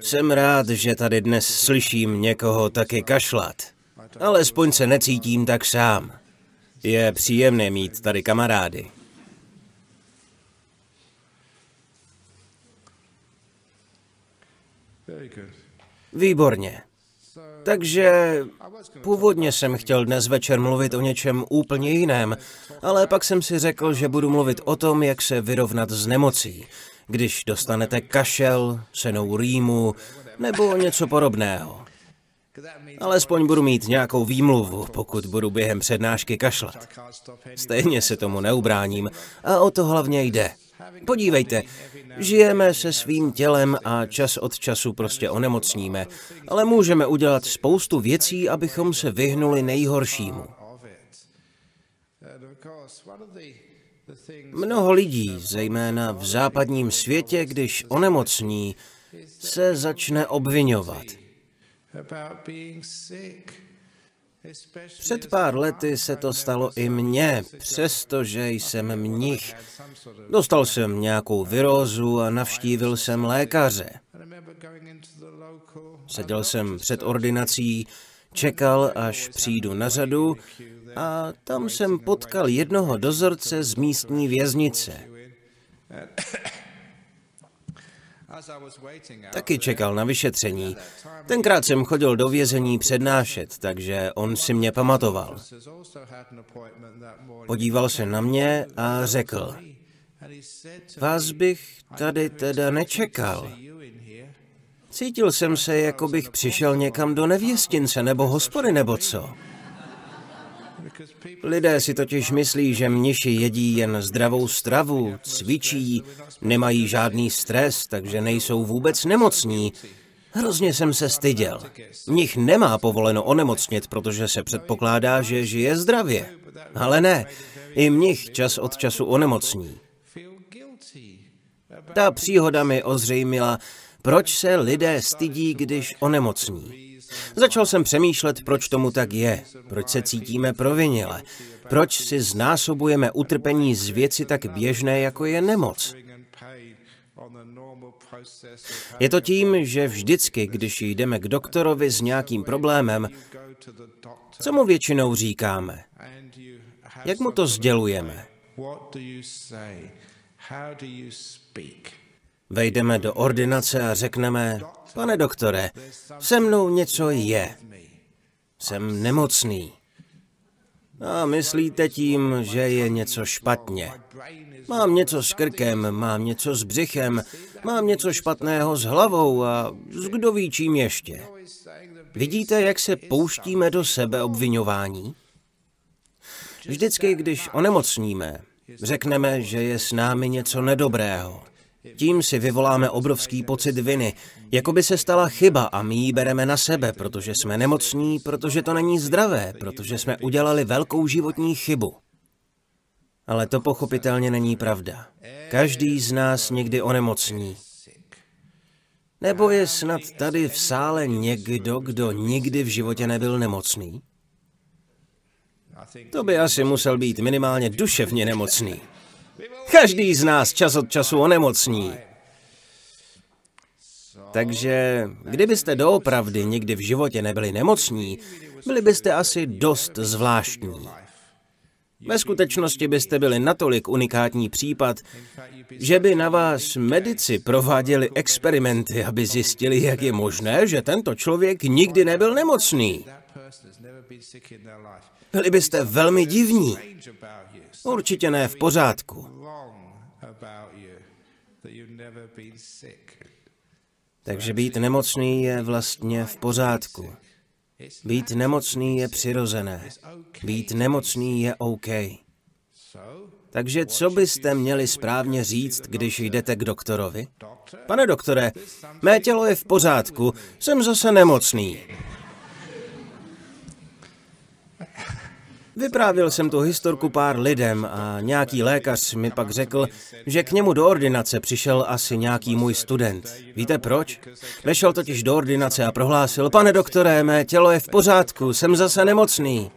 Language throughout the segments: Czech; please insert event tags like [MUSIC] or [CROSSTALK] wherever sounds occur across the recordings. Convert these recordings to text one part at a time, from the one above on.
Jsem rád, že tady dnes slyším někoho taky kašlat. Alespoň se necítím tak sám. Je příjemné mít tady kamarády. Výborně. Takže původně jsem chtěl dnes večer mluvit o něčem úplně jiném, ale pak jsem si řekl, že budu mluvit o tom, jak se vyrovnat s nemocí, když dostanete kašel, senou rýmu nebo něco podobného. Alespoň budu mít nějakou výmluvu, pokud budu během přednášky kašlat. Stejně se tomu neubráním a o to hlavně jde. Podívejte, žijeme se svým tělem a čas od času prostě onemocníme, ale můžeme udělat spoustu věcí, abychom se vyhnuli nejhoršímu. Mnoho lidí, zejména v západním světě, když onemocní, se začne obvinovat. Před pár lety se to stalo i mně, přestože jsem mnich. Dostal jsem nějakou virózu a navštívil jsem lékaře. Seděl jsem před ordinací, čekal, až přijdu na řadu a tam jsem potkal jednoho dozorce z místní věznice. Taky čekal na vyšetření. Tenkrát jsem chodil do vězení přednášet, takže on si mě pamatoval. Podíval se na mě a řekl, vás bych tady teda nečekal. Cítil jsem se, jako bych přišel někam do nevěstince nebo hospody nebo co. Lidé si totiž myslí, že mniši jedí jen zdravou stravu, cvičí, nemají žádný stres, takže nejsou vůbec nemocní. Hrozně jsem se styděl. Mnich nemá povoleno onemocnit, protože se předpokládá, že žije zdravě. Ale ne, i mnich čas od času onemocní. Ta příhoda mi ozřejmila, proč se lidé stydí, když onemocní. Začal jsem přemýšlet, proč tomu tak je, proč se cítíme provinile, proč si znásobujeme utrpení z věci tak běžné, jako je nemoc. Je to tím, že vždycky, když jdeme k doktorovi s nějakým problémem, co mu většinou říkáme? Jak mu to sdělujeme? Vejdeme do ordinace a řekneme, pane doktore, se mnou něco je. Jsem nemocný. A myslíte tím, že je něco špatně. Mám něco s krkem, mám něco s břichem, mám něco špatného s hlavou a s kdo ví čím ještě. Vidíte, jak se pouštíme do sebe obvinování? Vždycky, když onemocníme, řekneme, že je s námi něco nedobrého. Tím si vyvoláme obrovský pocit viny, jako by se stala chyba a my ji bereme na sebe, protože jsme nemocní, protože to není zdravé, protože jsme udělali velkou životní chybu. Ale to pochopitelně není pravda. Každý z nás někdy onemocní. Nebo je snad tady v sále někdo, kdo nikdy v životě nebyl nemocný? To by asi musel být minimálně duševně nemocný. Každý z nás čas od času onemocní. Takže kdybyste doopravdy nikdy v životě nebyli nemocní, byli byste asi dost zvláštní. Ve skutečnosti byste byli natolik unikátní případ, že by na vás medici prováděli experimenty, aby zjistili, jak je možné, že tento člověk nikdy nebyl nemocný. Byli byste velmi divní. Určitě ne v pořádku. Takže být nemocný je vlastně v pořádku. Být nemocný je přirozené. Být nemocný je OK. Takže co byste měli správně říct, když jdete k doktorovi? Pane doktore, mé tělo je v pořádku, jsem zase nemocný. Vyprávěl jsem tu historku pár lidem a nějaký lékař mi pak řekl, že k němu do ordinace přišel asi nějaký můj student. Víte proč? Vešel totiž do ordinace a prohlásil, pane doktore, mé tělo je v pořádku, jsem zase nemocný.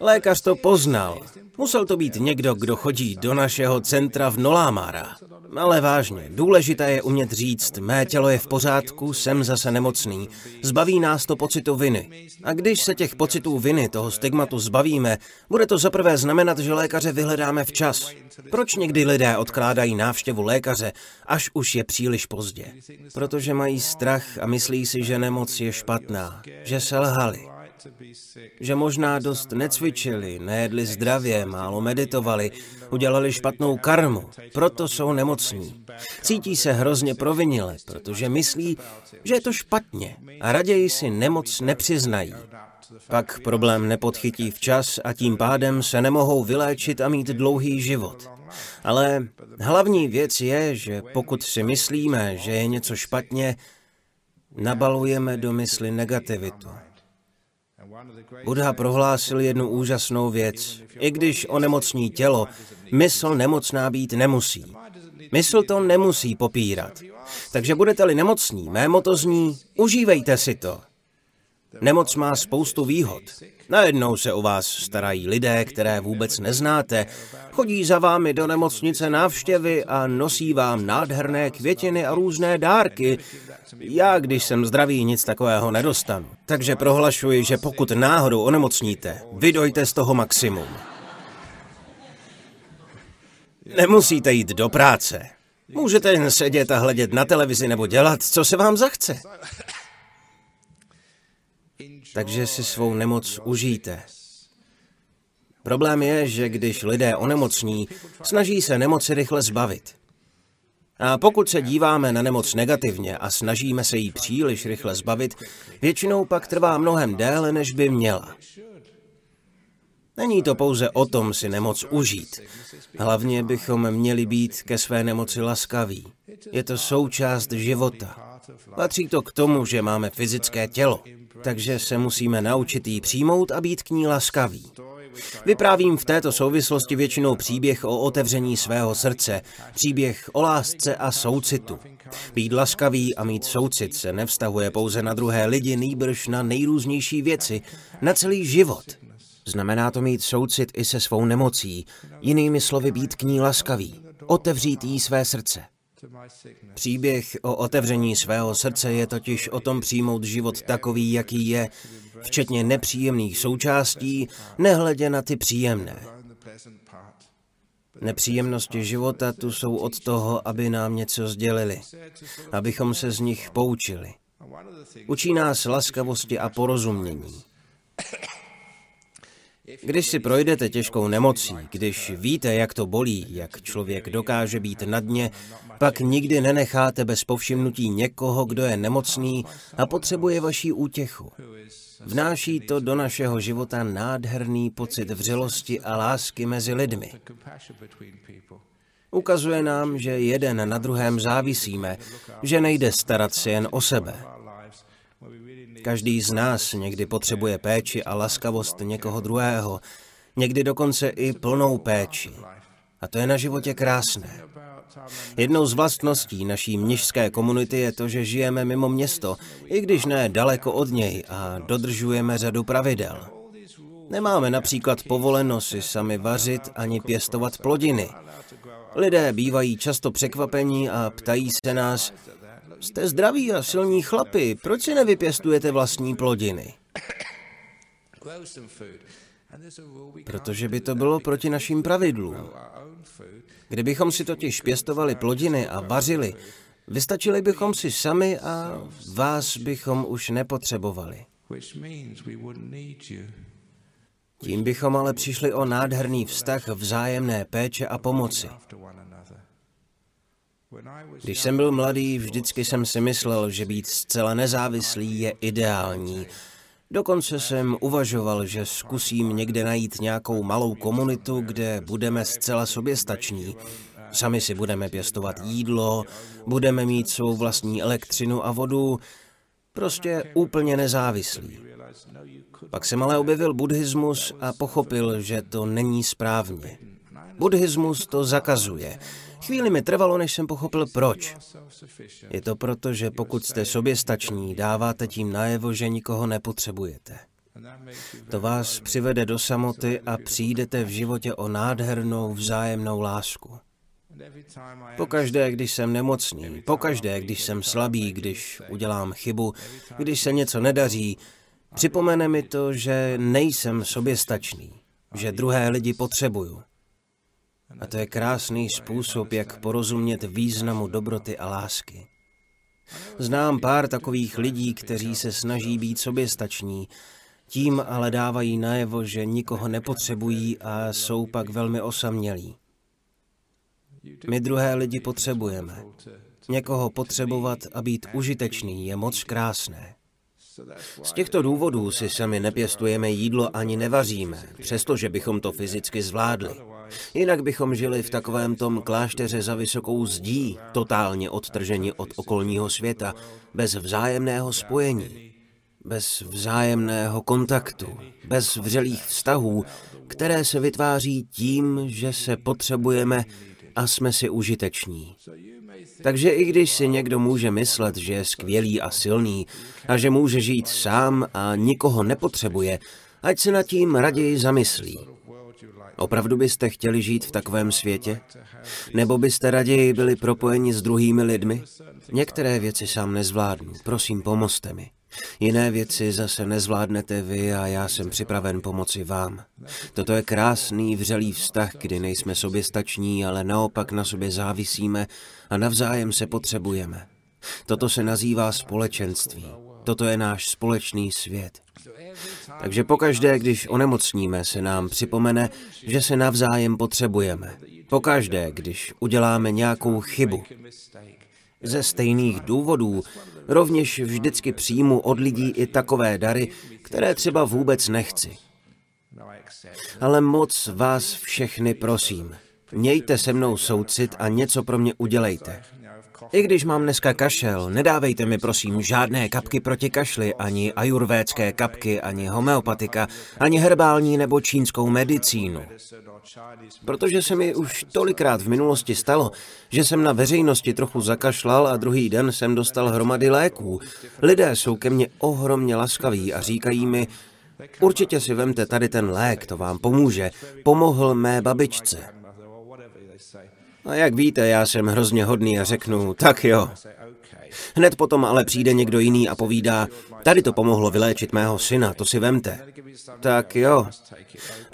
Lékař to poznal. Musel to být někdo, kdo chodí do našeho centra v Nolámára. Ale vážně, důležité je umět říct, mé tělo je v pořádku, jsem zase nemocný. Zbaví nás to pocitu viny. A když se těch pocitů viny, toho stigmatu zbavíme, bude to zaprvé znamenat, že lékaře vyhledáme včas. Proč někdy lidé odkládají návštěvu lékaře, až už je příliš pozdě? Protože mají strach a myslí si, že nemoc je špatná, že selhali že možná dost necvičili, nejedli zdravě, málo meditovali, udělali špatnou karmu, proto jsou nemocní. Cítí se hrozně provinile, protože myslí, že je to špatně a raději si nemoc nepřiznají. Pak problém nepodchytí včas a tím pádem se nemohou vyléčit a mít dlouhý život. Ale hlavní věc je, že pokud si myslíme, že je něco špatně, nabalujeme do mysli negativitu. Buddha prohlásil jednu úžasnou věc. I když onemocní tělo, mysl nemocná být nemusí. Mysl to nemusí popírat. Takže budete-li nemocní, mé moto zní, užívejte si to. Nemoc má spoustu výhod. Najednou se o vás starají lidé, které vůbec neznáte, chodí za vámi do nemocnice návštěvy a nosí vám nádherné květiny a různé dárky. Já, když jsem zdravý, nic takového nedostanu. Takže prohlašuji, že pokud náhodou onemocníte, vydojte z toho maximum. Nemusíte jít do práce. Můžete jen sedět a hledět na televizi nebo dělat, co se vám zachce. Takže si svou nemoc užijte. Problém je, že když lidé onemocní, snaží se nemoci rychle zbavit. A pokud se díváme na nemoc negativně a snažíme se jí příliš rychle zbavit, většinou pak trvá mnohem déle, než by měla. Není to pouze o tom si nemoc užít. Hlavně bychom měli být ke své nemoci laskaví. Je to součást života. Patří to k tomu, že máme fyzické tělo, takže se musíme naučit jí přijmout a být k ní laskaví. Vyprávím v této souvislosti většinou příběh o otevření svého srdce, příběh o lásce a soucitu. Být laskavý a mít soucit se nevztahuje pouze na druhé lidi, nýbrž na nejrůznější věci, na celý život. Znamená to mít soucit i se svou nemocí, jinými slovy být k ní laskavý, otevřít jí své srdce. Příběh o otevření svého srdce je totiž o tom přijmout život takový, jaký je, včetně nepříjemných součástí, nehledě na ty příjemné. Nepříjemnosti života tu jsou od toho, aby nám něco sdělili, abychom se z nich poučili. Učí nás laskavosti a porozumění. Když si projdete těžkou nemocí, když víte, jak to bolí, jak člověk dokáže být na dně, pak nikdy nenecháte bez povšimnutí někoho, kdo je nemocný a potřebuje vaší útěchu. Vnáší to do našeho života nádherný pocit vřelosti a lásky mezi lidmi. Ukazuje nám, že jeden na druhém závisíme, že nejde starat se jen o sebe. Každý z nás někdy potřebuje péči a laskavost někoho druhého, někdy dokonce i plnou péči. A to je na životě krásné. Jednou z vlastností naší mnižské komunity je to, že žijeme mimo město, i když ne daleko od něj a dodržujeme řadu pravidel. Nemáme například povoleno si sami vařit ani pěstovat plodiny. Lidé bývají často překvapení a ptají se nás, Jste zdraví a silní chlapi, proč si nevypěstujete vlastní plodiny? Protože by to bylo proti našim pravidlům. Kdybychom si totiž pěstovali plodiny a vařili, vystačili bychom si sami a vás bychom už nepotřebovali. Tím bychom ale přišli o nádherný vztah vzájemné péče a pomoci. Když jsem byl mladý, vždycky jsem si myslel, že být zcela nezávislý je ideální. Dokonce jsem uvažoval, že zkusím někde najít nějakou malou komunitu, kde budeme zcela soběstační. Sami si budeme pěstovat jídlo, budeme mít svou vlastní elektřinu a vodu, prostě úplně nezávislý. Pak jsem ale objevil buddhismus a pochopil, že to není správně. Buddhismus to zakazuje. Chvíli mi trvalo, než jsem pochopil proč. Je to proto, že pokud jste soběstační, dáváte tím najevo, že nikoho nepotřebujete. To vás přivede do samoty a přijdete v životě o nádhernou vzájemnou lásku. Pokaždé, když jsem nemocný, pokaždé, když jsem slabý, když udělám chybu, když se něco nedaří, připomene mi to, že nejsem soběstačný, že druhé lidi potřebuju. A to je krásný způsob, jak porozumět významu dobroty a lásky. Znám pár takových lidí, kteří se snaží být soběstační, tím ale dávají najevo, že nikoho nepotřebují a jsou pak velmi osamělí. My druhé lidi potřebujeme. Někoho potřebovat a být užitečný je moc krásné. Z těchto důvodů si sami nepěstujeme jídlo ani nevaříme, přestože bychom to fyzicky zvládli. Jinak bychom žili v takovém tom klášteře za vysokou zdí, totálně odtrženi od okolního světa, bez vzájemného spojení, bez vzájemného kontaktu, bez vřelých vztahů, které se vytváří tím, že se potřebujeme a jsme si užiteční. Takže i když si někdo může myslet, že je skvělý a silný a že může žít sám a nikoho nepotřebuje, ať se nad tím raději zamyslí. Opravdu byste chtěli žít v takovém světě? Nebo byste raději byli propojeni s druhými lidmi? Některé věci sám nezvládnu, prosím pomozte mi. Jiné věci zase nezvládnete vy a já jsem připraven pomoci vám. Toto je krásný, vřelý vztah, kdy nejsme sobě stační, ale naopak na sobě závisíme a navzájem se potřebujeme. Toto se nazývá společenství. Toto je náš společný svět. Takže pokaždé, když onemocníme, se nám připomene, že se navzájem potřebujeme. Pokaždé, když uděláme nějakou chybu. Ze stejných důvodů rovněž vždycky přijmu od lidí i takové dary, které třeba vůbec nechci. Ale moc vás všechny prosím, mějte se mnou soucit a něco pro mě udělejte. I když mám dneska kašel, nedávejte mi prosím žádné kapky proti kašli, ani ajurvédské kapky, ani homeopatika, ani herbální nebo čínskou medicínu. Protože se mi už tolikrát v minulosti stalo, že jsem na veřejnosti trochu zakašlal a druhý den jsem dostal hromady léků. Lidé jsou ke mně ohromně laskaví a říkají mi, určitě si vemte tady ten lék, to vám pomůže. Pomohl mé babičce. A jak víte, já jsem hrozně hodný a řeknu, tak jo. Hned potom ale přijde někdo jiný a povídá, tady to pomohlo vyléčit mého syna, to si vemte. Tak jo.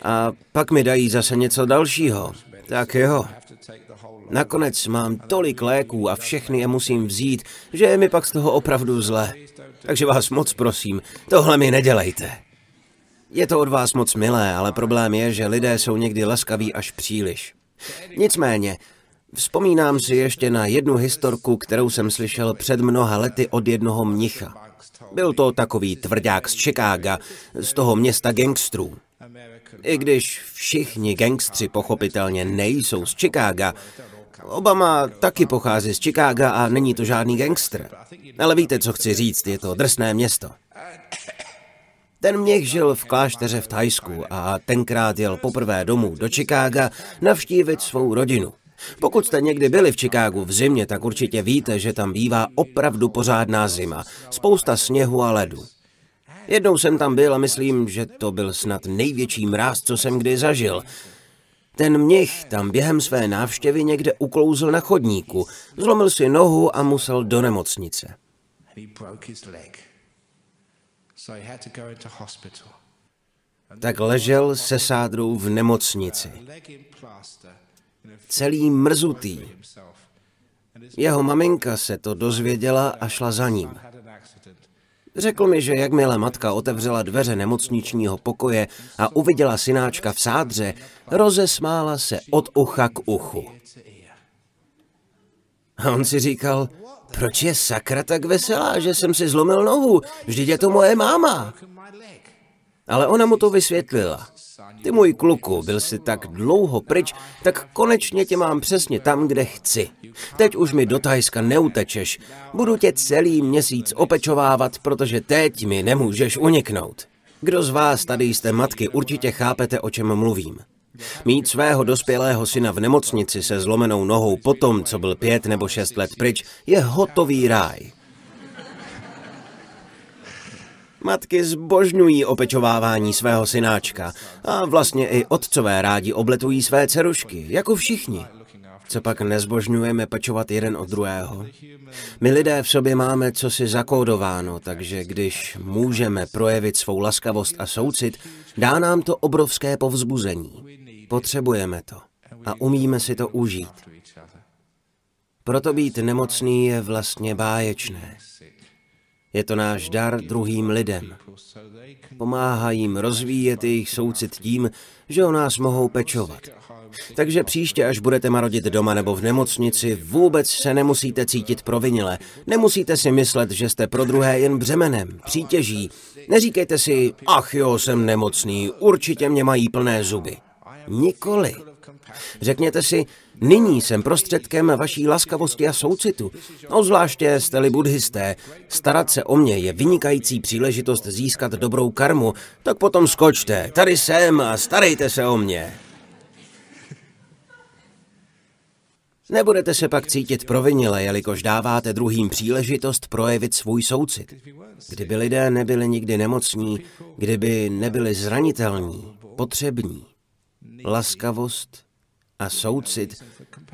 A pak mi dají zase něco dalšího. Tak jo. Nakonec mám tolik léků a všechny je musím vzít, že je mi pak z toho opravdu zle. Takže vás moc prosím, tohle mi nedělejte. Je to od vás moc milé, ale problém je, že lidé jsou někdy laskaví až příliš. Nicméně, Vzpomínám si ještě na jednu historku, kterou jsem slyšel před mnoha lety od jednoho mnicha. Byl to takový tvrdák z Chicaga, z toho města gangstrů. I když všichni gangstři pochopitelně nejsou z Chicaga, Obama taky pochází z Chicaga a není to žádný gangster. Ale víte, co chci říct, je to drsné město. Ten měch žil v klášteře v Thajsku a tenkrát jel poprvé domů do Chicaga navštívit svou rodinu. Pokud jste někdy byli v Chicagu v zimě, tak určitě víte, že tam bývá opravdu pořádná zima. Spousta sněhu a ledu. Jednou jsem tam byl a myslím, že to byl snad největší mráz, co jsem kdy zažil. Ten mnich tam během své návštěvy někde uklouzl na chodníku, zlomil si nohu a musel do nemocnice. Tak ležel se sádrou v nemocnici celý mrzutý. Jeho maminka se to dozvěděla a šla za ním. Řekl mi, že jakmile matka otevřela dveře nemocničního pokoje a uviděla synáčka v sádře, rozesmála se od ucha k uchu. A on si říkal, proč je sakra tak veselá, že jsem si zlomil nohu, vždyť je to moje máma. Ale ona mu to vysvětlila. Ty můj kluku, byl jsi tak dlouho pryč, tak konečně tě mám přesně tam, kde chci. Teď už mi do Tajska neutečeš. Budu tě celý měsíc opečovávat, protože teď mi nemůžeš uniknout. Kdo z vás tady jste matky, určitě chápete, o čem mluvím. Mít svého dospělého syna v nemocnici se zlomenou nohou potom, co byl pět nebo šest let pryč, je hotový ráj. Matky zbožňují opečovávání svého synáčka a vlastně i otcové rádi obletují své dcerušky, jako všichni. Co pak nezbožňujeme pečovat jeden od druhého? My lidé v sobě máme cosi zakódováno, takže když můžeme projevit svou laskavost a soucit, dá nám to obrovské povzbuzení. Potřebujeme to a umíme si to užít. Proto být nemocný je vlastně báječné. Je to náš dar druhým lidem. Pomáhá jim rozvíjet jejich soucit tím, že o nás mohou pečovat. Takže příště, až budete marodit doma nebo v nemocnici, vůbec se nemusíte cítit provinile. Nemusíte si myslet, že jste pro druhé jen břemenem, přítěží. Neříkejte si, ach jo, jsem nemocný, určitě mě mají plné zuby. Nikoli. Řekněte si, nyní jsem prostředkem vaší laskavosti a soucitu. Ozvláště jste-li buddhisté, starat se o mě je vynikající příležitost získat dobrou karmu, tak potom skočte, tady jsem a starejte se o mě. Nebudete se pak cítit provinile, jelikož dáváte druhým příležitost projevit svůj soucit. Kdyby lidé nebyli nikdy nemocní, kdyby nebyli zranitelní, potřební, laskavost a soucit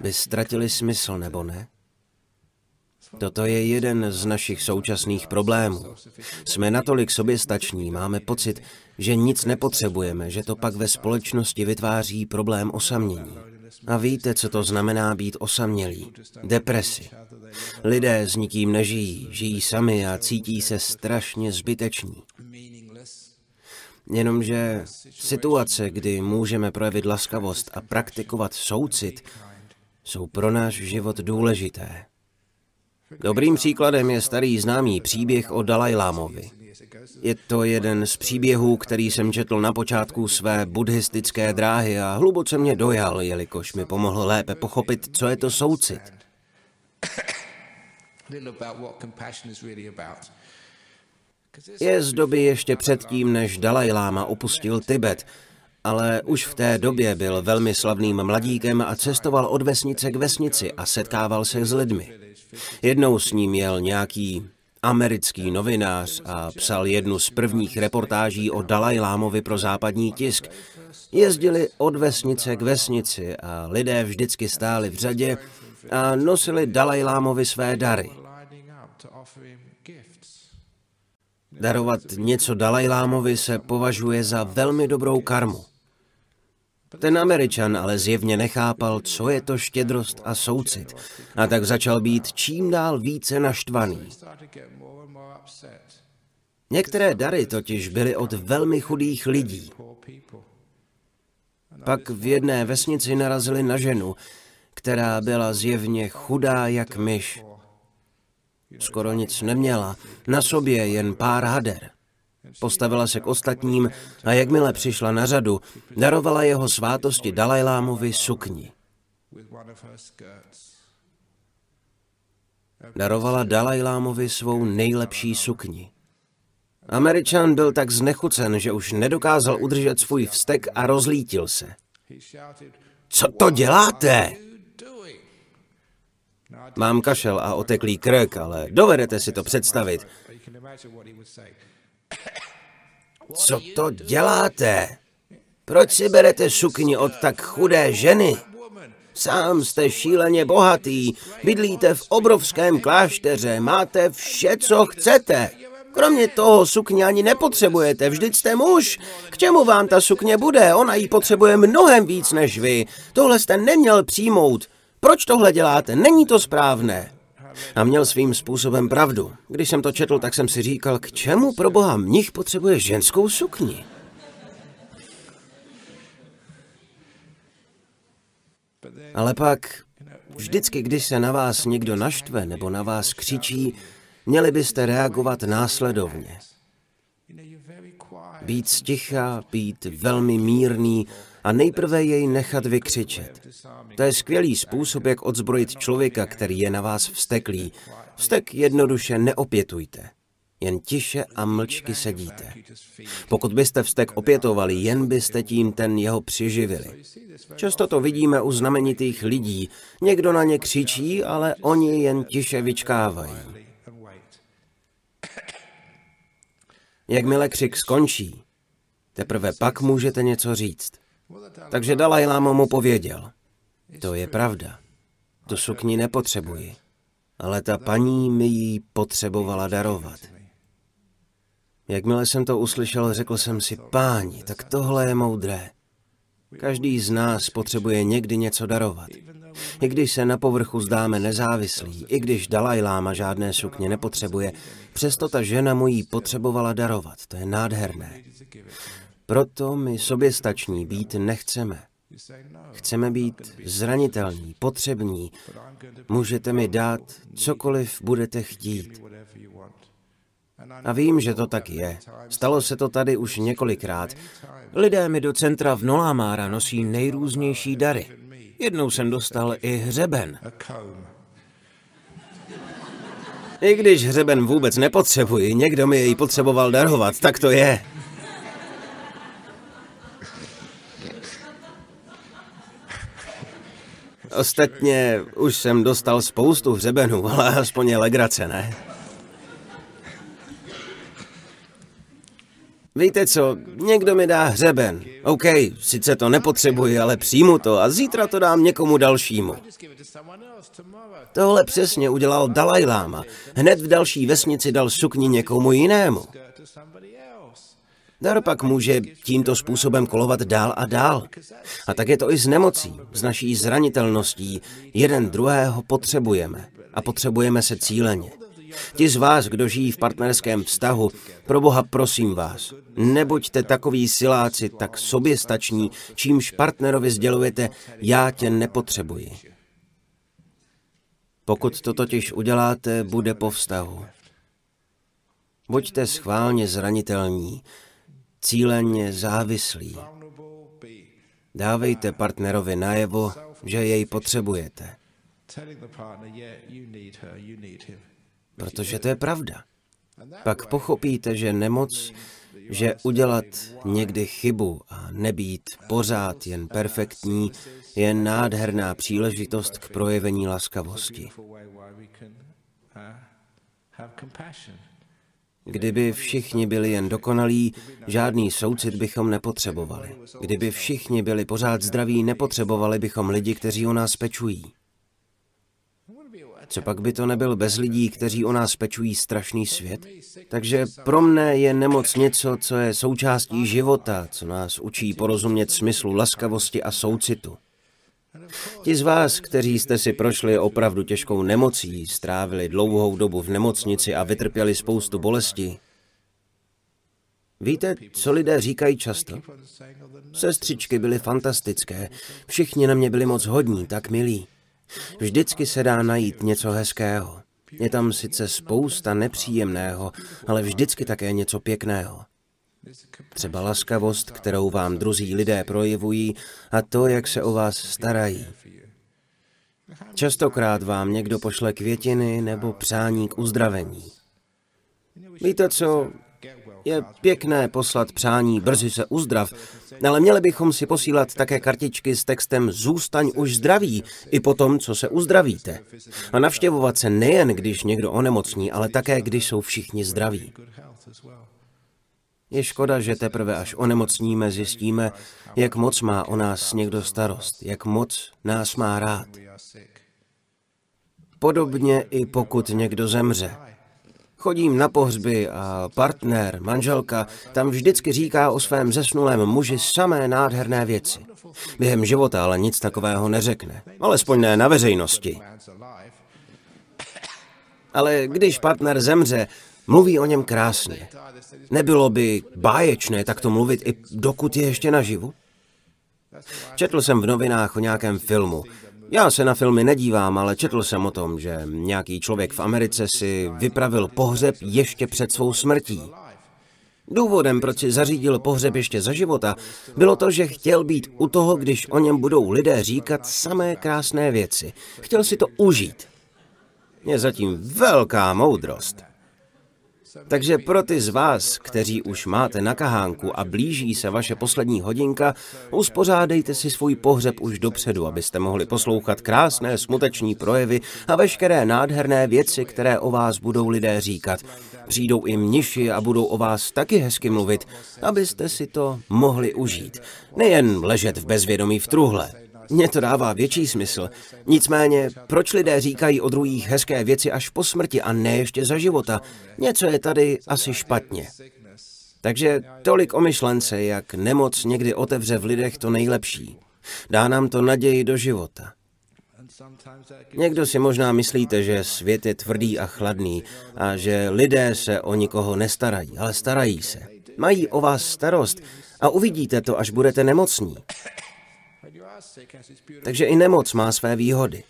by ztratili smysl, nebo ne? Toto je jeden z našich současných problémů. Jsme natolik soběstační, máme pocit, že nic nepotřebujeme, že to pak ve společnosti vytváří problém osamění. A víte, co to znamená být osamělý? Depresi. Lidé s nikým nežijí, žijí sami a cítí se strašně zbyteční. Jenomže situace, kdy můžeme projevit laskavost a praktikovat soucit, jsou pro náš život důležité. Dobrým příkladem je starý známý příběh o Dalajlámovi. Je to jeden z příběhů, který jsem četl na počátku své buddhistické dráhy a hluboce mě dojal, jelikož mi pomohl lépe pochopit, co je to soucit. [COUGHS] Je z doby ještě předtím, než Dalaj Lama opustil Tibet, ale už v té době byl velmi slavným mladíkem a cestoval od vesnice k vesnici a setkával se s lidmi. Jednou s ním jel nějaký americký novinář a psal jednu z prvních reportáží o Dalajlámovi pro západní tisk. Jezdili od vesnice k vesnici a lidé vždycky stáli v řadě a nosili Dalajlámovi své dary. Darovat něco Dalajlámovi se považuje za velmi dobrou karmu. Ten američan ale zjevně nechápal, co je to štědrost a soucit, a tak začal být čím dál více naštvaný. Některé dary totiž byly od velmi chudých lidí. Pak v jedné vesnici narazili na ženu, která byla zjevně chudá jak myš. Skoro nic neměla, na sobě jen pár hader. Postavila se k ostatním a jakmile přišla na řadu, darovala jeho svátosti Dalajlámovi sukni. Darovala Dalajlámovi svou nejlepší sukni. Američan byl tak znechucen, že už nedokázal udržet svůj vztek a rozlítil se. Co to děláte? Mám kašel a oteklý krk, ale dovedete si to představit. Co to děláte? Proč si berete sukni od tak chudé ženy? Sám jste šíleně bohatý, bydlíte v obrovském klášteře, máte vše, co chcete. Kromě toho sukně ani nepotřebujete, vždyť jste muž. K čemu vám ta sukně bude? Ona ji potřebuje mnohem víc než vy. Tohle jste neměl přijmout. Proč tohle děláte? Není to správné. A měl svým způsobem pravdu. Když jsem to četl, tak jsem si říkal, k čemu pro boha mnich potřebuje ženskou sukni? Ale pak, vždycky, když se na vás někdo naštve nebo na vás křičí, měli byste reagovat následovně. Být sticha, být velmi mírný a nejprve jej nechat vykřičet. To je skvělý způsob, jak odzbrojit člověka, který je na vás vsteklý. Vztek jednoduše neopětujte. Jen tiše a mlčky sedíte. Pokud byste vztek opětovali, jen byste tím ten jeho přiživili. Často to vidíme u znamenitých lidí. Někdo na ně křičí, ale oni jen tiše vyčkávají. Jakmile křik skončí, teprve pak můžete něco říct. Takže Dalaj Lama mu pověděl. To je pravda. Tu sukni nepotřebuji. Ale ta paní mi ji potřebovala darovat. Jakmile jsem to uslyšel, řekl jsem si, páni, tak tohle je moudré. Každý z nás potřebuje někdy něco darovat. I když se na povrchu zdáme nezávislí, i když Dalaj Lama žádné sukně nepotřebuje, přesto ta žena mu jí potřebovala darovat. To je nádherné. Proto my soběstační být nechceme. Chceme být zranitelní, potřební. Můžete mi dát cokoliv budete chtít. A vím, že to tak je. Stalo se to tady už několikrát. Lidé mi do centra v Nolámára nosí nejrůznější dary. Jednou jsem dostal i hřeben. I když hřeben vůbec nepotřebuji, někdo mi jej potřeboval darovat, tak to je. Ostatně už jsem dostal spoustu hřebenů, [LAUGHS] ale aspoň je legrace, ne? Víte co, někdo mi dá hřeben. OK, sice to nepotřebuji, ale přijmu to a zítra to dám někomu dalšímu. Tohle přesně udělal Dalaj Lama. Hned v další vesnici dal sukni někomu jinému. Dar pak může tímto způsobem kolovat dál a dál. A tak je to i s nemocí, s naší zranitelností. Jeden druhého potřebujeme. A potřebujeme se cíleně. Ti z vás, kdo žijí v partnerském vztahu, pro Boha prosím vás, nebuďte takový siláci, tak soběstační, čímž partnerovi sdělujete, já tě nepotřebuji. Pokud to totiž uděláte, bude po vztahu. Buďte schválně zranitelní, cíleně závislí. Dávejte partnerovi najevo, že jej potřebujete. Protože to je pravda. Pak pochopíte, že nemoc, že udělat někdy chybu a nebýt pořád jen perfektní, je nádherná příležitost k projevení laskavosti. Kdyby všichni byli jen dokonalí, žádný soucit bychom nepotřebovali. Kdyby všichni byli pořád zdraví, nepotřebovali bychom lidi, kteří o nás pečují. Co pak by to nebyl bez lidí, kteří o nás pečují strašný svět? Takže pro mne je nemoc něco, co je součástí života, co nás učí porozumět smyslu laskavosti a soucitu. Ti z vás, kteří jste si prošli opravdu těžkou nemocí, strávili dlouhou dobu v nemocnici a vytrpěli spoustu bolesti, Víte, co lidé říkají často? Sestřičky byly fantastické, všichni na mě byli moc hodní, tak milí. Vždycky se dá najít něco hezkého. Je tam sice spousta nepříjemného, ale vždycky také něco pěkného. Třeba laskavost, kterou vám druzí lidé projevují a to, jak se o vás starají. Častokrát vám někdo pošle květiny nebo přání k uzdravení. Víte co, je pěkné poslat přání, brzy se uzdrav, ale měli bychom si posílat také kartičky s textem Zůstaň už zdraví, i po tom, co se uzdravíte. A navštěvovat se nejen, když někdo onemocní, ale také, když jsou všichni zdraví. Je škoda, že teprve až onemocníme, zjistíme, jak moc má o nás někdo starost, jak moc nás má rád. Podobně i pokud někdo zemře. Chodím na pohřby a partner, manželka, tam vždycky říká o svém zesnulém muži samé nádherné věci. Během života ale nic takového neřekne. Alespoň ne na veřejnosti. Ale když partner zemře, mluví o něm krásně. Nebylo by báječné takto mluvit i dokud je ještě naživu? Četl jsem v novinách o nějakém filmu. Já se na filmy nedívám, ale četl jsem o tom, že nějaký člověk v Americe si vypravil pohřeb ještě před svou smrtí. Důvodem, proč si zařídil pohřeb ještě za života, bylo to, že chtěl být u toho, když o něm budou lidé říkat samé krásné věci. Chtěl si to užít. Je zatím velká moudrost. Takže pro ty z vás, kteří už máte na kahánku a blíží se vaše poslední hodinka, uspořádejte si svůj pohřeb už dopředu, abyste mohli poslouchat krásné smuteční projevy a veškeré nádherné věci, které o vás budou lidé říkat. Přijdou i mniši a budou o vás taky hezky mluvit, abyste si to mohli užít. Nejen ležet v bezvědomí v truhle, mně to dává větší smysl. Nicméně, proč lidé říkají o druhých hezké věci až po smrti a ne ještě za života? Něco je tady asi špatně. Takže tolik o myšlence, jak nemoc někdy otevře v lidech to nejlepší. Dá nám to naději do života. Někdo si možná myslíte, že svět je tvrdý a chladný a že lidé se o nikoho nestarají, ale starají se. Mají o vás starost a uvidíte to, až budete nemocní. Takže i nemoc má své výhody.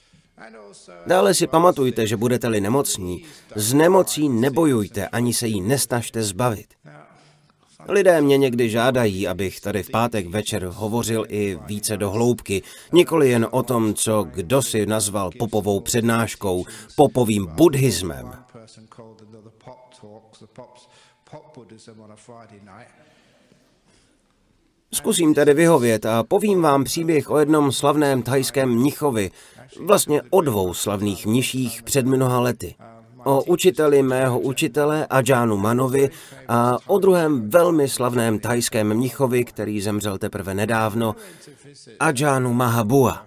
Dále si pamatujte, že budete-li nemocní, z nemocí nebojujte, ani se jí nesnažte zbavit. Lidé mě někdy žádají, abych tady v pátek večer hovořil i více do hloubky, nikoli jen o tom, co kdo si nazval popovou přednáškou, popovým buddhismem. Zkusím tedy vyhovět a povím vám příběh o jednom slavném thajském mnichovi, vlastně o dvou slavných mniších před mnoha lety. O učiteli mého učitele Ajánu Manovi a o druhém velmi slavném thajském mnichovi, který zemřel teprve nedávno, Ajánu Mahabua.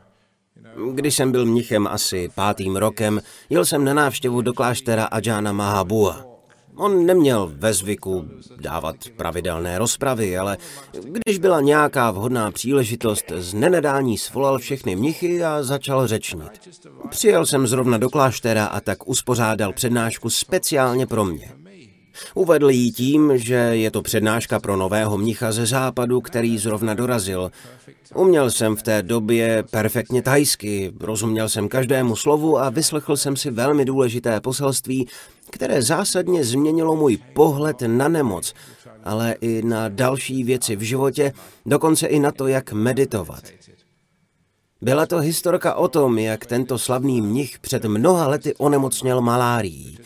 Když jsem byl mnichem asi pátým rokem, jel jsem na návštěvu do kláštera Ajána Mahabua. On neměl ve zvyku dávat pravidelné rozpravy, ale když byla nějaká vhodná příležitost, z nenedání svolal všechny mnichy a začal řečnit. Přijel jsem zrovna do kláštera a tak uspořádal přednášku speciálně pro mě. Uvedl jí tím, že je to přednáška pro nového mnicha ze západu, který zrovna dorazil. Uměl jsem v té době perfektně tajsky, rozuměl jsem každému slovu a vyslechl jsem si velmi důležité poselství, které zásadně změnilo můj pohled na nemoc, ale i na další věci v životě, dokonce i na to, jak meditovat. Byla to historka o tom, jak tento slavný mnich před mnoha lety onemocněl malárií.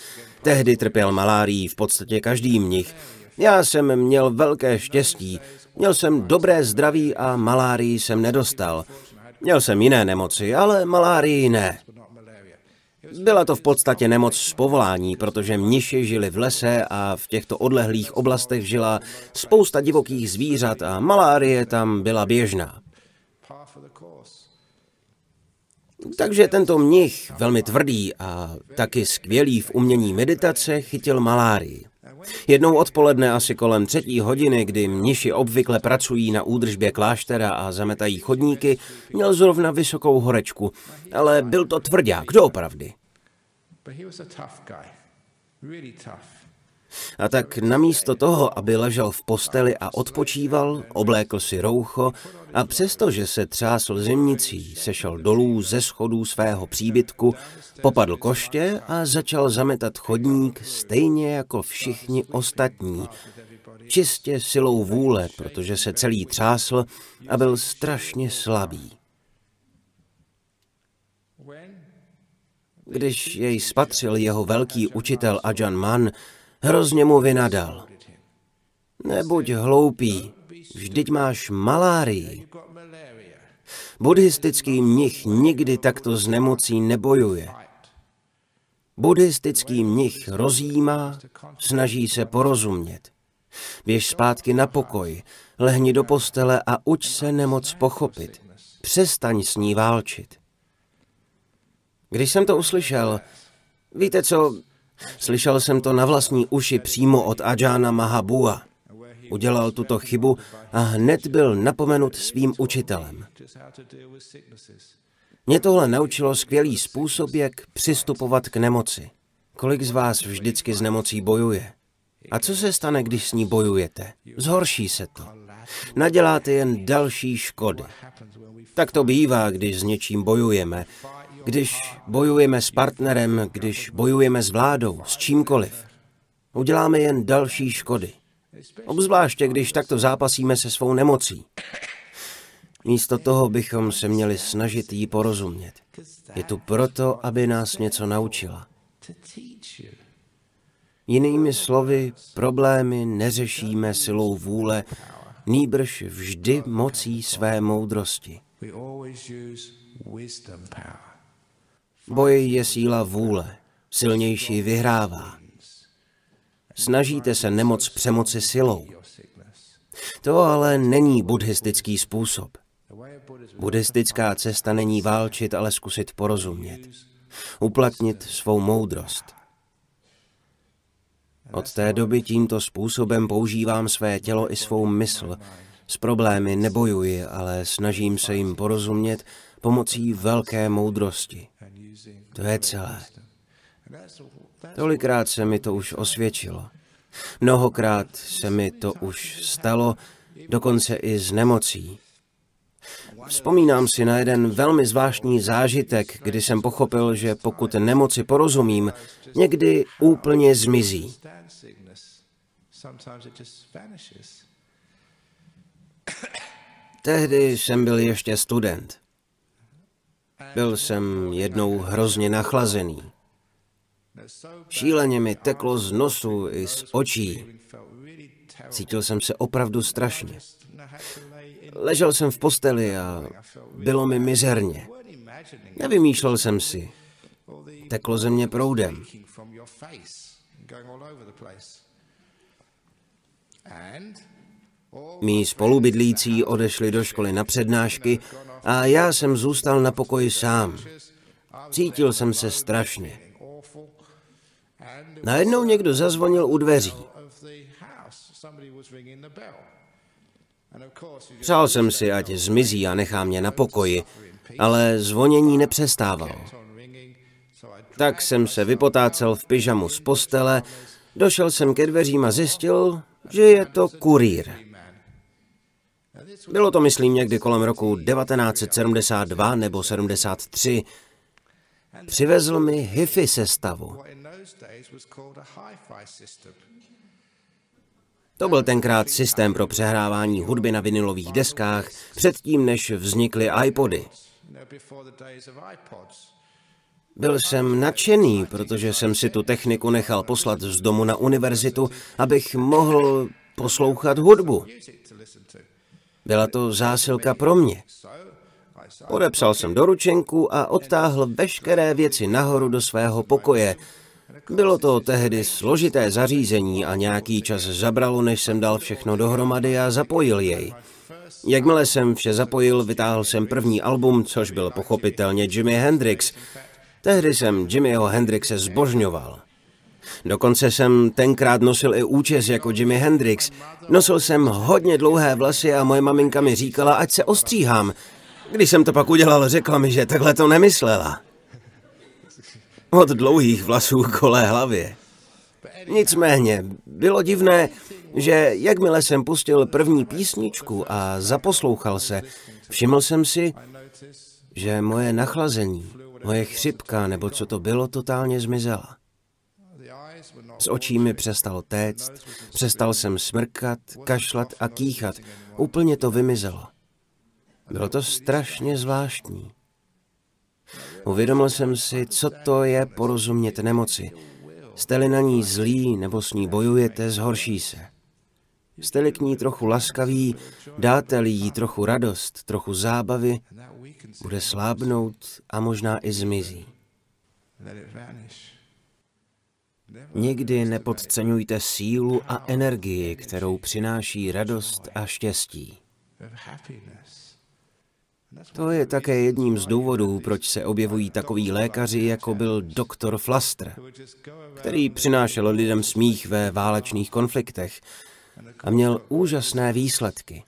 Tehdy trpěl malárií v podstatě každý mnich. Já jsem měl velké štěstí. Měl jsem dobré zdraví a malárii jsem nedostal. Měl jsem jiné nemoci, ale malárii ne. Byla to v podstatě nemoc z povolání, protože mniši žili v lese a v těchto odlehlých oblastech žila spousta divokých zvířat a malárie tam byla běžná. Takže tento mnich, velmi tvrdý a taky skvělý v umění meditace, chytil malárii. Jednou odpoledne asi kolem třetí hodiny, kdy mniši obvykle pracují na údržbě kláštera a zametají chodníky, měl zrovna vysokou horečku, ale byl to tvrdák, doopravdy. A tak namísto toho, aby ležel v posteli a odpočíval, oblékl si roucho a přestože se třásl zimnicí, sešel dolů ze schodů svého příbytku, popadl koště a začal zametat chodník stejně jako všichni ostatní, čistě silou vůle, protože se celý třásl a byl strašně slabý. Když jej spatřil jeho velký učitel Ajan Man, hrozně mu vynadal. Nebuď hloupý, vždyť máš malárii. Buddhistický mnich nikdy takto z nemocí nebojuje. Buddhistický mnich rozjímá, snaží se porozumět. Běž zpátky na pokoj, lehni do postele a uč se nemoc pochopit. Přestaň s ní válčit. Když jsem to uslyšel, víte co, slyšel jsem to na vlastní uši přímo od Ajana Mahabua. Udělal tuto chybu a hned byl napomenut svým učitelem. Mě tohle naučilo skvělý způsob, jak přistupovat k nemoci. Kolik z vás vždycky s nemocí bojuje? A co se stane, když s ní bojujete? Zhorší se to. Naděláte jen další škody. Tak to bývá, když s něčím bojujeme. Když bojujeme s partnerem, když bojujeme s vládou, s čímkoliv, uděláme jen další škody. Obzvláště, když takto zápasíme se svou nemocí. Místo toho bychom se měli snažit jí porozumět. Je tu proto, aby nás něco naučila. Jinými slovy, problémy neřešíme silou vůle, nýbrž vždy mocí své moudrosti. Boj je síla vůle, silnější vyhrává. Snažíte se nemoc přemoci silou. To ale není buddhistický způsob. Buddhistická cesta není válčit, ale zkusit porozumět. Uplatnit svou moudrost. Od té doby tímto způsobem používám své tělo i svou mysl. S problémy nebojuji, ale snažím se jim porozumět pomocí velké moudrosti. To je celé. Tolikrát se mi to už osvědčilo. Mnohokrát se mi to už stalo, dokonce i z nemocí. Vzpomínám si na jeden velmi zvláštní zážitek, kdy jsem pochopil, že pokud nemoci porozumím, někdy úplně zmizí. Tehdy jsem byl ještě student. Byl jsem jednou hrozně nachlazený. Šíleně mi teklo z nosu i z očí. Cítil jsem se opravdu strašně. Ležel jsem v posteli a bylo mi mizerně. Nevymýšlel jsem si. Teklo ze mě proudem. Mí spolubydlící odešli do školy na přednášky a já jsem zůstal na pokoji sám. Cítil jsem se strašně. Najednou někdo zazvonil u dveří. Přál jsem si, ať zmizí a nechá mě na pokoji, ale zvonění nepřestávalo. Tak jsem se vypotácel v pyžamu z postele, došel jsem ke dveřím a zjistil, že je to kurýr. Bylo to, myslím, někdy kolem roku 1972 nebo 73. Přivezl mi hi-fi sestavu. To byl tenkrát systém pro přehrávání hudby na vinilových deskách, předtím, než vznikly iPody. Byl jsem nadšený, protože jsem si tu techniku nechal poslat z domu na univerzitu, abych mohl poslouchat hudbu. Byla to zásilka pro mě. Podepsal jsem doručenku a odtáhl veškeré věci nahoru do svého pokoje, bylo to tehdy složité zařízení a nějaký čas zabralo, než jsem dal všechno dohromady a zapojil jej. Jakmile jsem vše zapojil, vytáhl jsem první album, což byl pochopitelně Jimi Hendrix. Tehdy jsem Jimmyho Hendrixe zbožňoval. Dokonce jsem tenkrát nosil i účes jako Jimi Hendrix. Nosil jsem hodně dlouhé vlasy a moje maminka mi říkala, ať se ostříhám. Když jsem to pak udělal, řekla mi, že takhle to nemyslela. Od dlouhých vlasů kolé hlavě. Nicméně, bylo divné, že jakmile jsem pustil první písničku a zaposlouchal se, všiml jsem si, že moje nachlazení, moje chřipka nebo co to bylo, totálně zmizela. Z očí mi přestalo téct, přestal jsem smrkat, kašlat a kýchat. Úplně to vymizelo. Bylo to strašně zvláštní. Uvědomil jsem si, co to je porozumět nemoci. Jste-li na ní zlý nebo s ní bojujete, zhorší se. Jste-li k ní trochu laskavý, dáte-li jí trochu radost, trochu zábavy, bude slábnout a možná i zmizí. Nikdy nepodceňujte sílu a energii, kterou přináší radost a štěstí. To je také jedním z důvodů, proč se objevují takoví lékaři, jako byl doktor Flaster, který přinášel lidem smích ve válečných konfliktech a měl úžasné výsledky.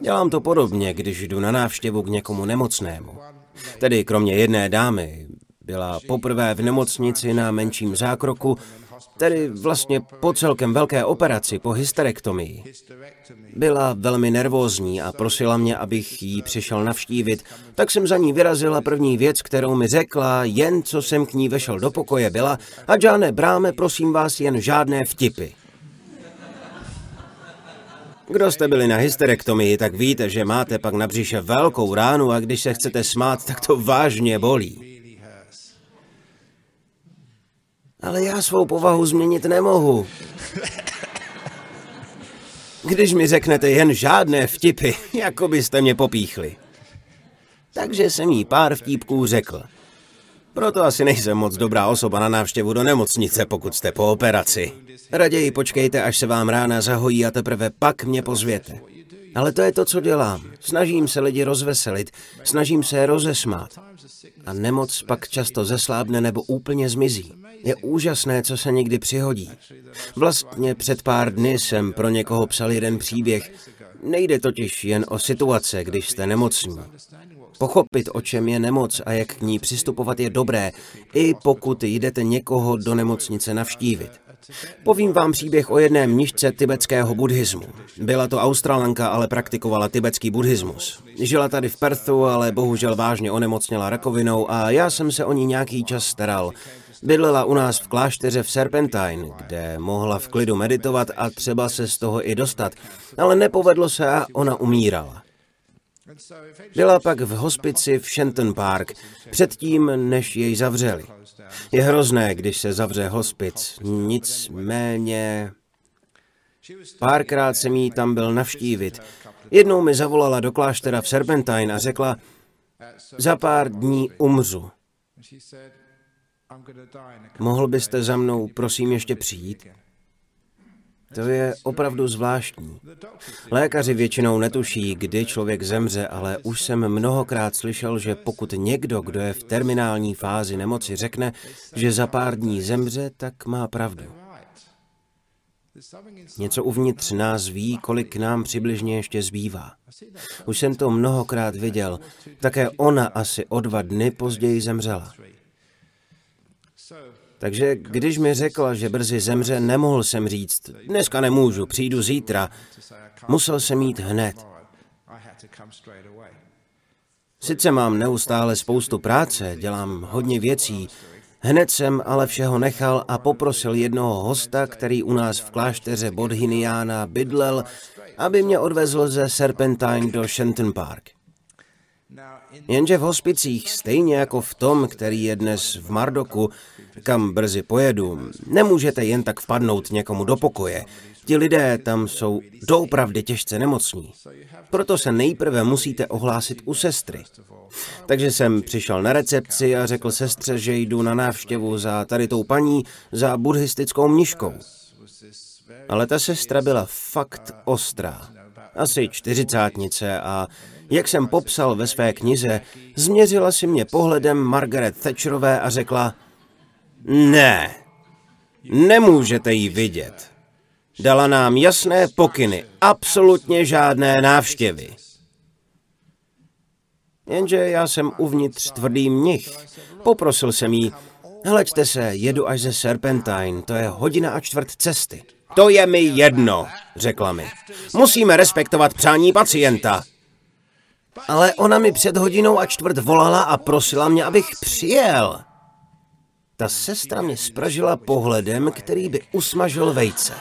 Dělám to podobně, když jdu na návštěvu k někomu nemocnému. Tedy kromě jedné dámy, byla poprvé v nemocnici na menším zákroku, tedy vlastně po celkem velké operaci, po hysterektomii. Byla velmi nervózní a prosila mě, abych jí přišel navštívit, tak jsem za ní vyrazila první věc, kterou mi řekla, jen co jsem k ní vešel do pokoje, byla a žádné bráme, prosím vás, jen žádné vtipy. Kdo jste byli na hysterektomii, tak víte, že máte pak na břiše velkou ránu a když se chcete smát, tak to vážně bolí. Ale já svou povahu změnit nemohu. Když mi řeknete jen žádné vtipy, jako byste mě popíchli. Takže jsem jí pár vtípků řekl. Proto asi nejsem moc dobrá osoba na návštěvu do nemocnice, pokud jste po operaci. Raději počkejte, až se vám rána zahojí a teprve pak mě pozvěte. Ale to je to, co dělám. Snažím se lidi rozveselit, snažím se je rozesmát. A nemoc pak často zeslábne nebo úplně zmizí. Je úžasné, co se někdy přihodí. Vlastně před pár dny jsem pro někoho psal jeden příběh. Nejde totiž jen o situace, když jste nemocní. Pochopit, o čem je nemoc a jak k ní přistupovat je dobré, i pokud jdete někoho do nemocnice navštívit. Povím vám příběh o jedné mnižce tibetského buddhismu. Byla to Australanka, ale praktikovala tibetský buddhismus. Žila tady v Perthu, ale bohužel vážně onemocněla rakovinou a já jsem se o ní nějaký čas staral. Bydlela u nás v klášteře v Serpentine, kde mohla v klidu meditovat a třeba se z toho i dostat, ale nepovedlo se a ona umírala. Byla pak v hospici v Shenton Park, předtím, než jej zavřeli. Je hrozné, když se zavře hospic, nicméně... Párkrát jsem jí tam byl navštívit. Jednou mi zavolala do kláštera v Serpentine a řekla, za pár dní umřu. Mohl byste za mnou prosím ještě přijít? To je opravdu zvláštní. Lékaři většinou netuší, kdy člověk zemře, ale už jsem mnohokrát slyšel, že pokud někdo, kdo je v terminální fázi nemoci, řekne, že za pár dní zemře, tak má pravdu. Něco uvnitř nás ví, kolik nám přibližně ještě zbývá. Už jsem to mnohokrát viděl. Také ona asi o dva dny později zemřela. Takže když mi řekla, že brzy zemře, nemohl jsem říct, dneska nemůžu, přijdu zítra. Musel jsem jít hned. Sice mám neustále spoustu práce, dělám hodně věcí, hned jsem ale všeho nechal a poprosil jednoho hosta, který u nás v klášteře Bodhiniana bydlel, aby mě odvezl ze Serpentine do Shenton Park. Jenže v hospicích, stejně jako v tom, který je dnes v Mardoku, kam brzy pojedu, nemůžete jen tak vpadnout někomu do pokoje. Ti lidé tam jsou doopravdy těžce nemocní. Proto se nejprve musíte ohlásit u sestry. Takže jsem přišel na recepci a řekl sestře, že jdu na návštěvu za tady tou paní, za buddhistickou mniškou. Ale ta sestra byla fakt ostrá. Asi čtyřicátnice a jak jsem popsal ve své knize, změřila si mě pohledem Margaret Thatcherové a řekla, ne, nemůžete ji vidět. Dala nám jasné pokyny, absolutně žádné návštěvy. Jenže já jsem uvnitř tvrdý mnich. Poprosil jsem jí, hleďte se, jedu až ze Serpentine, to je hodina a čtvrt cesty. To je mi jedno, řekla mi. Musíme respektovat přání pacienta. Ale ona mi před hodinou a čtvrt volala a prosila mě, abych přijel. Ta sestra mě spražila pohledem, který by usmažil vejce.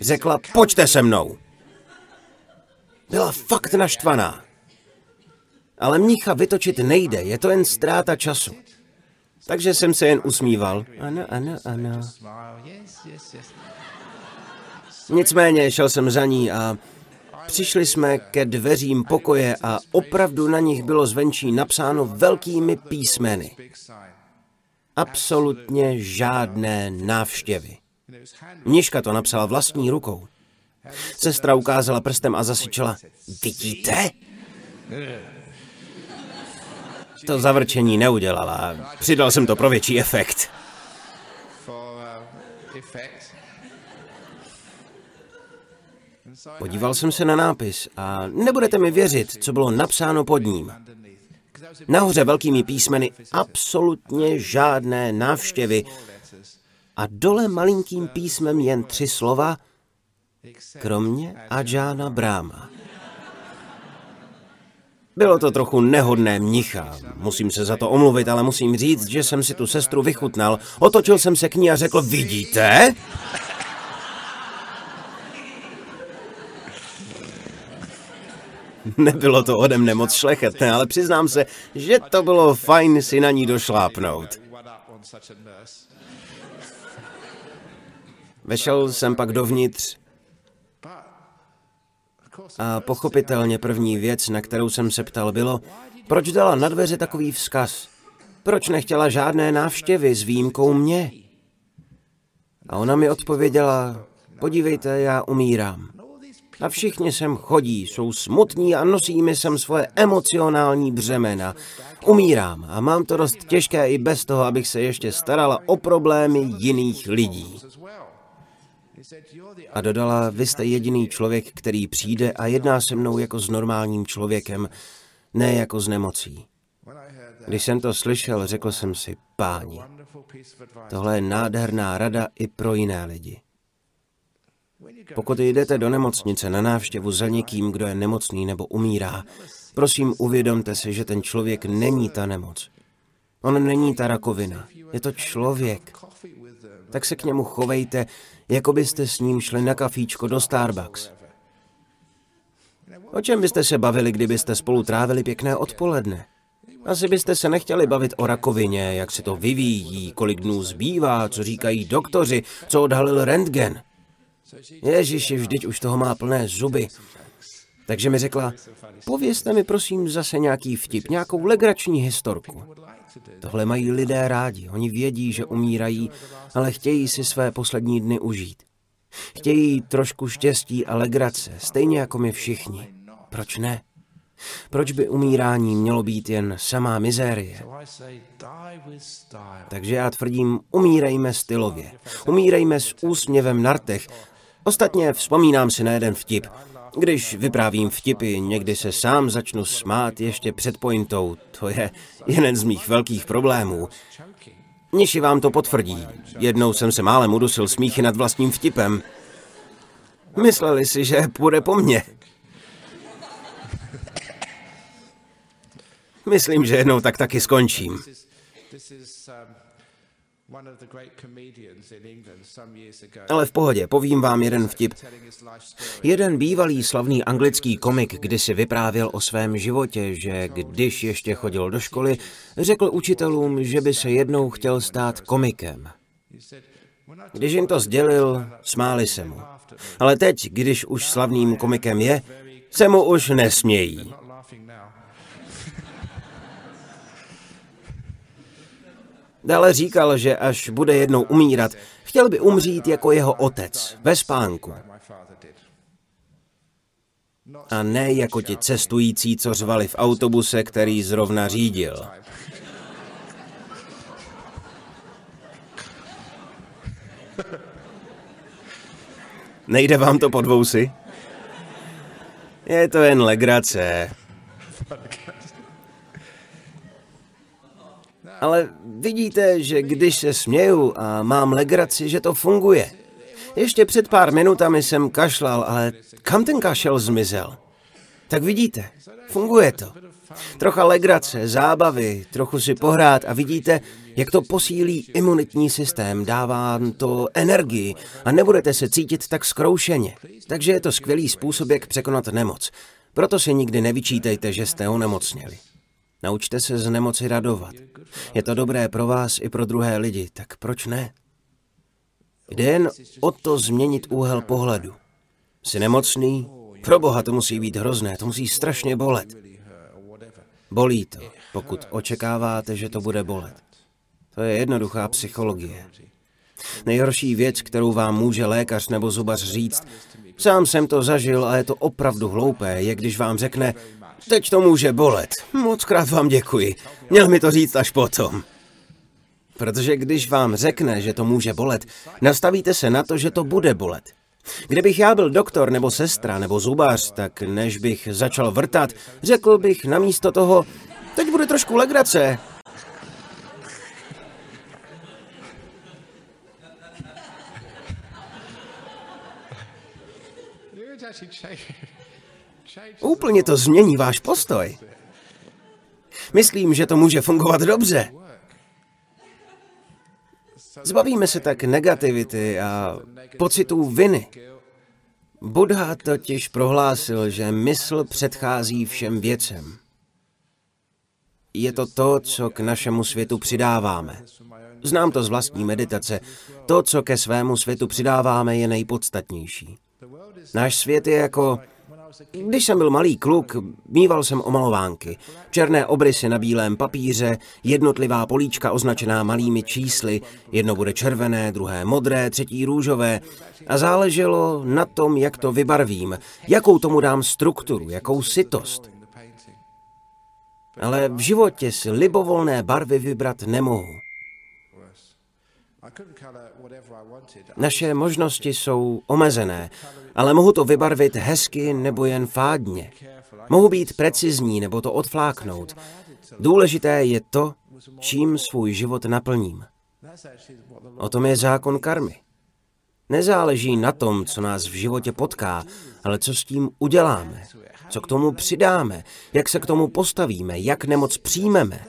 Řekla, pojďte se mnou. Byla fakt naštvaná. Ale mnicha vytočit nejde, je to jen ztráta času. Takže jsem se jen usmíval. Ano, ano, ano. Nicméně šel jsem za ní a Přišli jsme ke dveřím pokoje a opravdu na nich bylo zvenčí napsáno velkými písmeny. Absolutně žádné návštěvy. Mniška to napsala vlastní rukou. Sestra ukázala prstem a zasyčela. Vidíte? To zavrčení neudělala. Přidal jsem to pro větší efekt. Podíval jsem se na nápis a nebudete mi věřit, co bylo napsáno pod ním. Nahoře velkými písmeny absolutně žádné návštěvy a dole malinkým písmem jen tři slova, kromě Ajana Bráma. Bylo to trochu nehodné mnicha. Musím se za to omluvit, ale musím říct, že jsem si tu sestru vychutnal. Otočil jsem se k ní a řekl, vidíte? Nebylo to ode mne moc šlechetné, ale přiznám se, že to bylo fajn si na ní došlápnout. Vešel jsem pak dovnitř a pochopitelně první věc, na kterou jsem se ptal, bylo, proč dala na dveře takový vzkaz? Proč nechtěla žádné návštěvy s výjimkou mě? A ona mi odpověděla, podívejte, já umírám. A všichni sem chodí, jsou smutní a nosí mi sem svoje emocionální břemena. Umírám a mám to dost těžké i bez toho, abych se ještě starala o problémy jiných lidí. A dodala, vy jste jediný člověk, který přijde a jedná se mnou jako s normálním člověkem, ne jako s nemocí. Když jsem to slyšel, řekl jsem si, páni, tohle je nádherná rada i pro jiné lidi. Pokud jdete do nemocnice na návštěvu za někým, kdo je nemocný nebo umírá, prosím uvědomte si, že ten člověk není ta nemoc. On není ta rakovina, je to člověk. Tak se k němu chovejte, jako byste s ním šli na kafíčko do Starbucks. O čem byste se bavili, kdybyste spolu trávili pěkné odpoledne? Asi byste se nechtěli bavit o rakovině, jak se to vyvíjí, kolik dnů zbývá, co říkají doktoři, co odhalil rentgen. Ježiši, vždyť už toho má plné zuby. Takže mi řekla, povězte mi prosím zase nějaký vtip, nějakou legrační historku. Tohle mají lidé rádi, oni vědí, že umírají, ale chtějí si své poslední dny užít. Chtějí trošku štěstí a legrace, stejně jako my všichni. Proč ne? Proč by umírání mělo být jen samá mizérie? Takže já tvrdím, umírejme stylově. Umírejme s úsměvem na rtech. Ostatně vzpomínám si na jeden vtip. Když vyprávím vtipy, někdy se sám začnu smát ještě před pointou. To je jeden z mých velkých problémů. Niši vám to potvrdí. Jednou jsem se málem udusil smíchy nad vlastním vtipem. Mysleli si, že půjde po mně. Myslím, že jednou tak taky skončím. Ale v pohodě, povím vám jeden vtip. Jeden bývalý slavný anglický komik kdysi vyprávěl o svém životě, že když ještě chodil do školy, řekl učitelům, že by se jednou chtěl stát komikem. Když jim to sdělil, smáli se mu. Ale teď, když už slavným komikem je, se mu už nesmějí. Dále říkal, že až bude jednou umírat, chtěl by umřít jako jeho otec, ve spánku. A ne jako ti cestující, co řvali v autobuse, který zrovna řídil. Nejde vám to pod vousy? Je to jen legrace. Ale vidíte, že když se směju a mám legraci, že to funguje. Ještě před pár minutami jsem kašlal, ale kam ten kašel zmizel? Tak vidíte, funguje to. Trocha legrace, zábavy, trochu si pohrát a vidíte, jak to posílí imunitní systém, dává to energii a nebudete se cítit tak zkroušeně. Takže je to skvělý způsob, jak překonat nemoc. Proto si nikdy nevyčítejte, že jste onemocněli. Naučte se z nemoci radovat. Je to dobré pro vás i pro druhé lidi, tak proč ne? Jde jen o to změnit úhel pohledu. Jsi nemocný? Pro boha to musí být hrozné, to musí strašně bolet. Bolí to, pokud očekáváte, že to bude bolet. To je jednoduchá psychologie. Nejhorší věc, kterou vám může lékař nebo zubař říct, sám jsem to zažil a je to opravdu hloupé, je když vám řekne, Teď to může bolet. Moc krát vám děkuji. Měl mi to říct až potom. Protože když vám řekne, že to může bolet, nastavíte se na to, že to bude bolet. Kdybych já byl doktor nebo sestra nebo zubař, tak než bych začal vrtat, řekl bych namísto toho, teď bude trošku legrace. Úplně to změní váš postoj. Myslím, že to může fungovat dobře. Zbavíme se tak negativity a pocitů viny. Buddha totiž prohlásil, že mysl předchází všem věcem. je to to, co k našemu světu přidáváme. Znám to z vlastní meditace. To, co ke svému světu přidáváme, je nejpodstatnější. Náš svět je jako... Když jsem byl malý kluk, mýval jsem omalovánky. Černé obrysy na bílém papíře, jednotlivá políčka označená malými čísly, jedno bude červené, druhé modré, třetí růžové. A záleželo na tom, jak to vybarvím, jakou tomu dám strukturu, jakou sitost. Ale v životě si libovolné barvy vybrat nemohu. Naše možnosti jsou omezené, ale mohu to vybarvit hezky nebo jen fádně. Mohu být precizní nebo to odfláknout. Důležité je to, čím svůj život naplním. O tom je zákon karmy. Nezáleží na tom, co nás v životě potká, ale co s tím uděláme, co k tomu přidáme, jak se k tomu postavíme, jak nemoc přijmeme.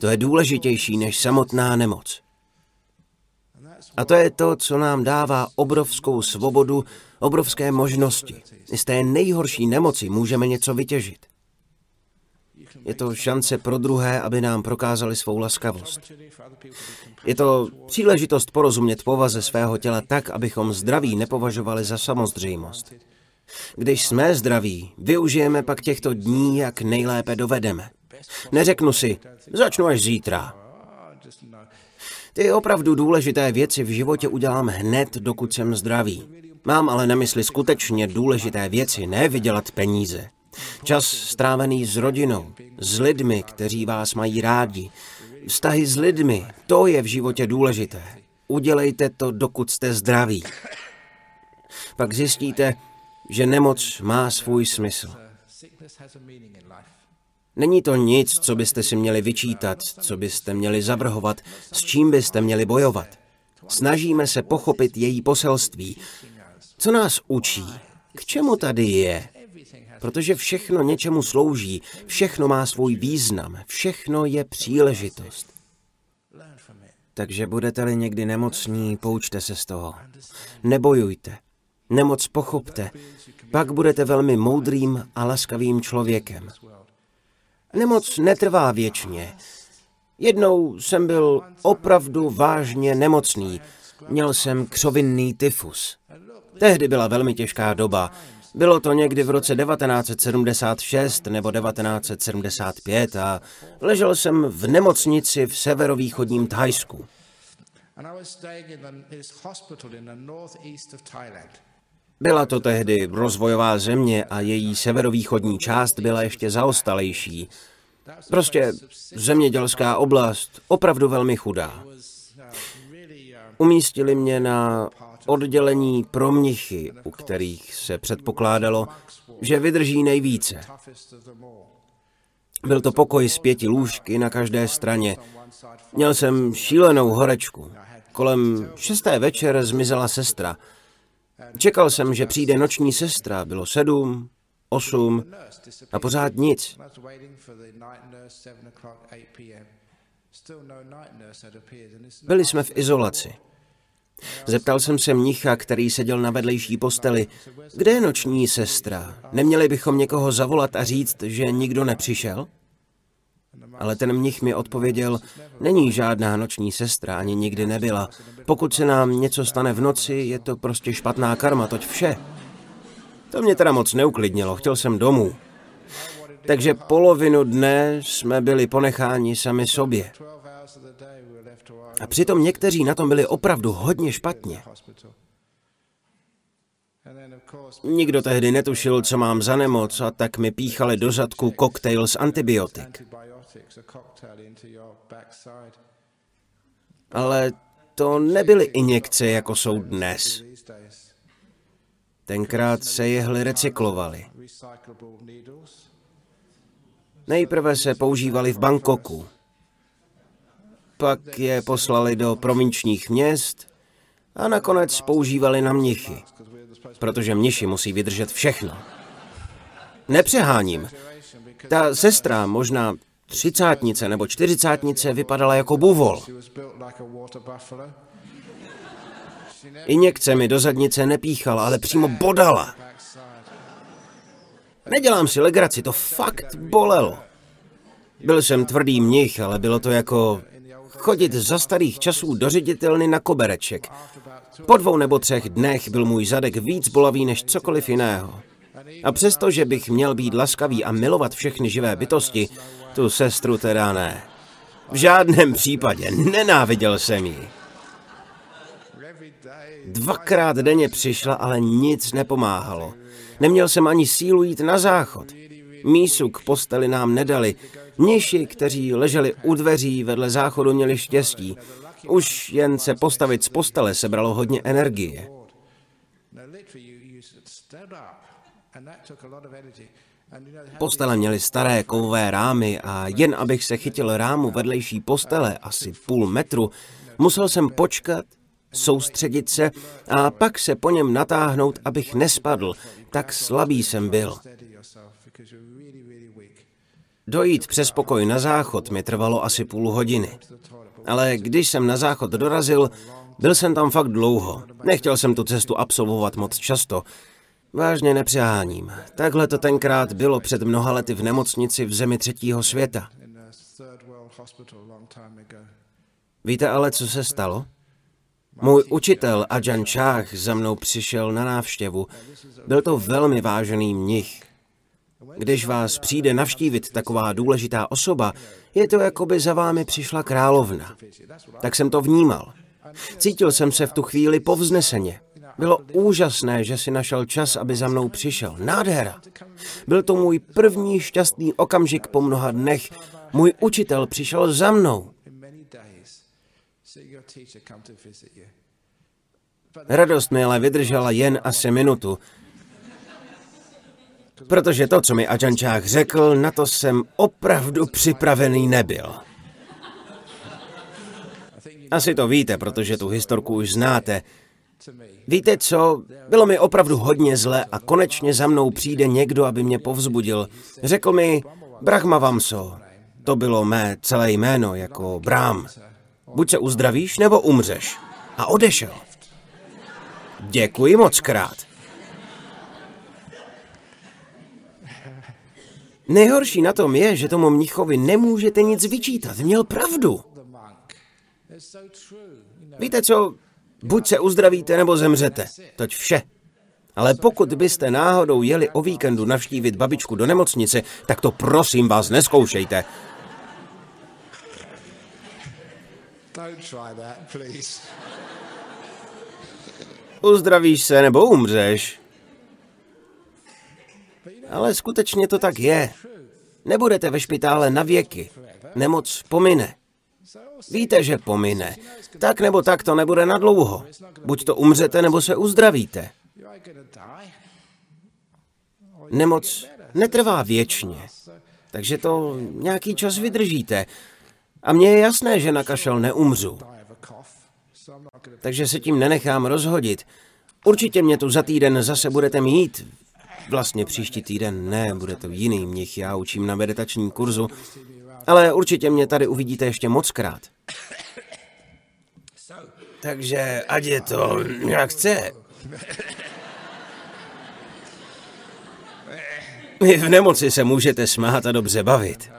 To je důležitější než samotná nemoc. A to je to, co nám dává obrovskou svobodu, obrovské možnosti. Z té nejhorší nemoci můžeme něco vytěžit. Je to šance pro druhé, aby nám prokázali svou laskavost. Je to příležitost porozumět povaze svého těla tak, abychom zdraví nepovažovali za samozřejmost. Když jsme zdraví, využijeme pak těchto dní, jak nejlépe dovedeme. Neřeknu si, začnu až zítra. Ty opravdu důležité věci v životě udělám hned, dokud jsem zdravý. Mám ale na mysli skutečně důležité věci, ne vydělat peníze. Čas strávený s rodinou, s lidmi, kteří vás mají rádi. Vztahy s lidmi, to je v životě důležité. Udělejte to, dokud jste zdraví. Pak zjistíte, že nemoc má svůj smysl. Není to nic, co byste si měli vyčítat, co byste měli zavrhovat, s čím byste měli bojovat. Snažíme se pochopit její poselství. Co nás učí? K čemu tady je? Protože všechno něčemu slouží, všechno má svůj význam, všechno je příležitost. Takže budete-li někdy nemocní, poučte se z toho. Nebojujte. Nemoc pochopte. Pak budete velmi moudrým a laskavým člověkem. Nemoc netrvá věčně. Jednou jsem byl opravdu vážně nemocný. Měl jsem křovinný tyfus. Tehdy byla velmi těžká doba. Bylo to někdy v roce 1976 nebo 1975 a ležel jsem v nemocnici v severovýchodním Thajsku. Byla to tehdy rozvojová země a její severovýchodní část byla ještě zaostalejší. Prostě zemědělská oblast, opravdu velmi chudá. Umístili mě na oddělení pro mnichy, u kterých se předpokládalo, že vydrží nejvíce. Byl to pokoj z pěti lůžky na každé straně. Měl jsem šílenou horečku. Kolem šesté večer zmizela sestra – Čekal jsem, že přijde noční sestra. Bylo sedm, osm a pořád nic. Byli jsme v izolaci. Zeptal jsem se mnicha, který seděl na vedlejší posteli, kde je noční sestra? Neměli bychom někoho zavolat a říct, že nikdo nepřišel? Ale ten mnich mi odpověděl, není žádná noční sestra, ani nikdy nebyla. Pokud se nám něco stane v noci, je to prostě špatná karma, toť vše. To mě teda moc neuklidnilo, chtěl jsem domů. Takže polovinu dne jsme byli ponecháni sami sobě. A přitom někteří na tom byli opravdu hodně špatně. Nikdo tehdy netušil, co mám za nemoc, a tak mi píchali do zadku koktejl z antibiotik. Ale to nebyly injekce, jako jsou dnes. Tenkrát se jehly recyklovaly. Nejprve se používali v Bangkoku. Pak je poslali do provinčních měst a nakonec používali na mnichy, protože mniši musí vydržet všechno. Nepřeháním. Ta sestra možná třicátnice nebo čtyřicátnice vypadala jako buvol. Injekce mi do zadnice nepíchala, ale přímo bodala. Nedělám si legraci, to fakt bolelo. Byl jsem tvrdý mnich, ale bylo to jako chodit za starých časů do ředitelny na kobereček. Po dvou nebo třech dnech byl můj zadek víc bolavý než cokoliv jiného. A přesto, že bych měl být laskavý a milovat všechny živé bytosti, tu sestru teda ne. V žádném případě nenáviděl jsem ji. Dvakrát denně přišla, ale nic nepomáhalo. Neměl jsem ani sílu jít na záchod. Mísu k posteli nám nedali. Mniši, kteří leželi u dveří vedle záchodu, měli štěstí. Už jen se postavit z postele sebralo hodně energie. Postele měly staré kovové rámy a jen abych se chytil rámu vedlejší postele, asi půl metru, musel jsem počkat, soustředit se a pak se po něm natáhnout, abych nespadl. Tak slabý jsem byl. Dojít přes pokoj na záchod mi trvalo asi půl hodiny. Ale když jsem na záchod dorazil, byl jsem tam fakt dlouho. Nechtěl jsem tu cestu absolvovat moc často. Vážně nepřeháním. Takhle to tenkrát bylo před mnoha lety v nemocnici v zemi třetího světa. Víte ale, co se stalo? Můj učitel Ajan Čách za mnou přišel na návštěvu. Byl to velmi vážený mnich. Když vás přijde navštívit taková důležitá osoba, je to jako by za vámi přišla královna. Tak jsem to vnímal. Cítil jsem se v tu chvíli povzneseně. Bylo úžasné, že si našel čas, aby za mnou přišel. Nádhera. Byl to můj první šťastný okamžik po mnoha dnech. Můj učitel přišel za mnou. Radost mi ale vydržela jen asi minutu, protože to, co mi Ajančák řekl, na to jsem opravdu připravený nebyl. Asi to víte, protože tu historku už znáte. Víte co, bylo mi opravdu hodně zle a konečně za mnou přijde někdo, aby mě povzbudil. Řekl mi, Brahma Vamso, to bylo mé celé jméno, jako Brám. Buď se uzdravíš, nebo umřeš. A odešel. Děkuji moc krát. Nejhorší na tom je, že tomu mnichovi nemůžete nic vyčítat. Měl pravdu. Víte co? Buď se uzdravíte, nebo zemřete. Toť vše. Ale pokud byste náhodou jeli o víkendu navštívit babičku do nemocnice, tak to prosím vás neskoušejte. Uzdravíš se nebo umřeš. Ale skutečně to tak je. Nebudete ve špitále na věky. Nemoc pomine. Víte, že pomine. Tak nebo tak to nebude na dlouho. Buď to umřete, nebo se uzdravíte. Nemoc netrvá věčně. Takže to nějaký čas vydržíte. A mně je jasné, že na kašel neumřu. Takže se tím nenechám rozhodit. Určitě mě tu za týden zase budete mít. Vlastně příští týden ne, bude to jiný mnich, já učím na meditačním kurzu. Ale určitě mě tady uvidíte ještě moc krát. Takže ať je to jak chce. v nemoci se můžete smát a dobře bavit.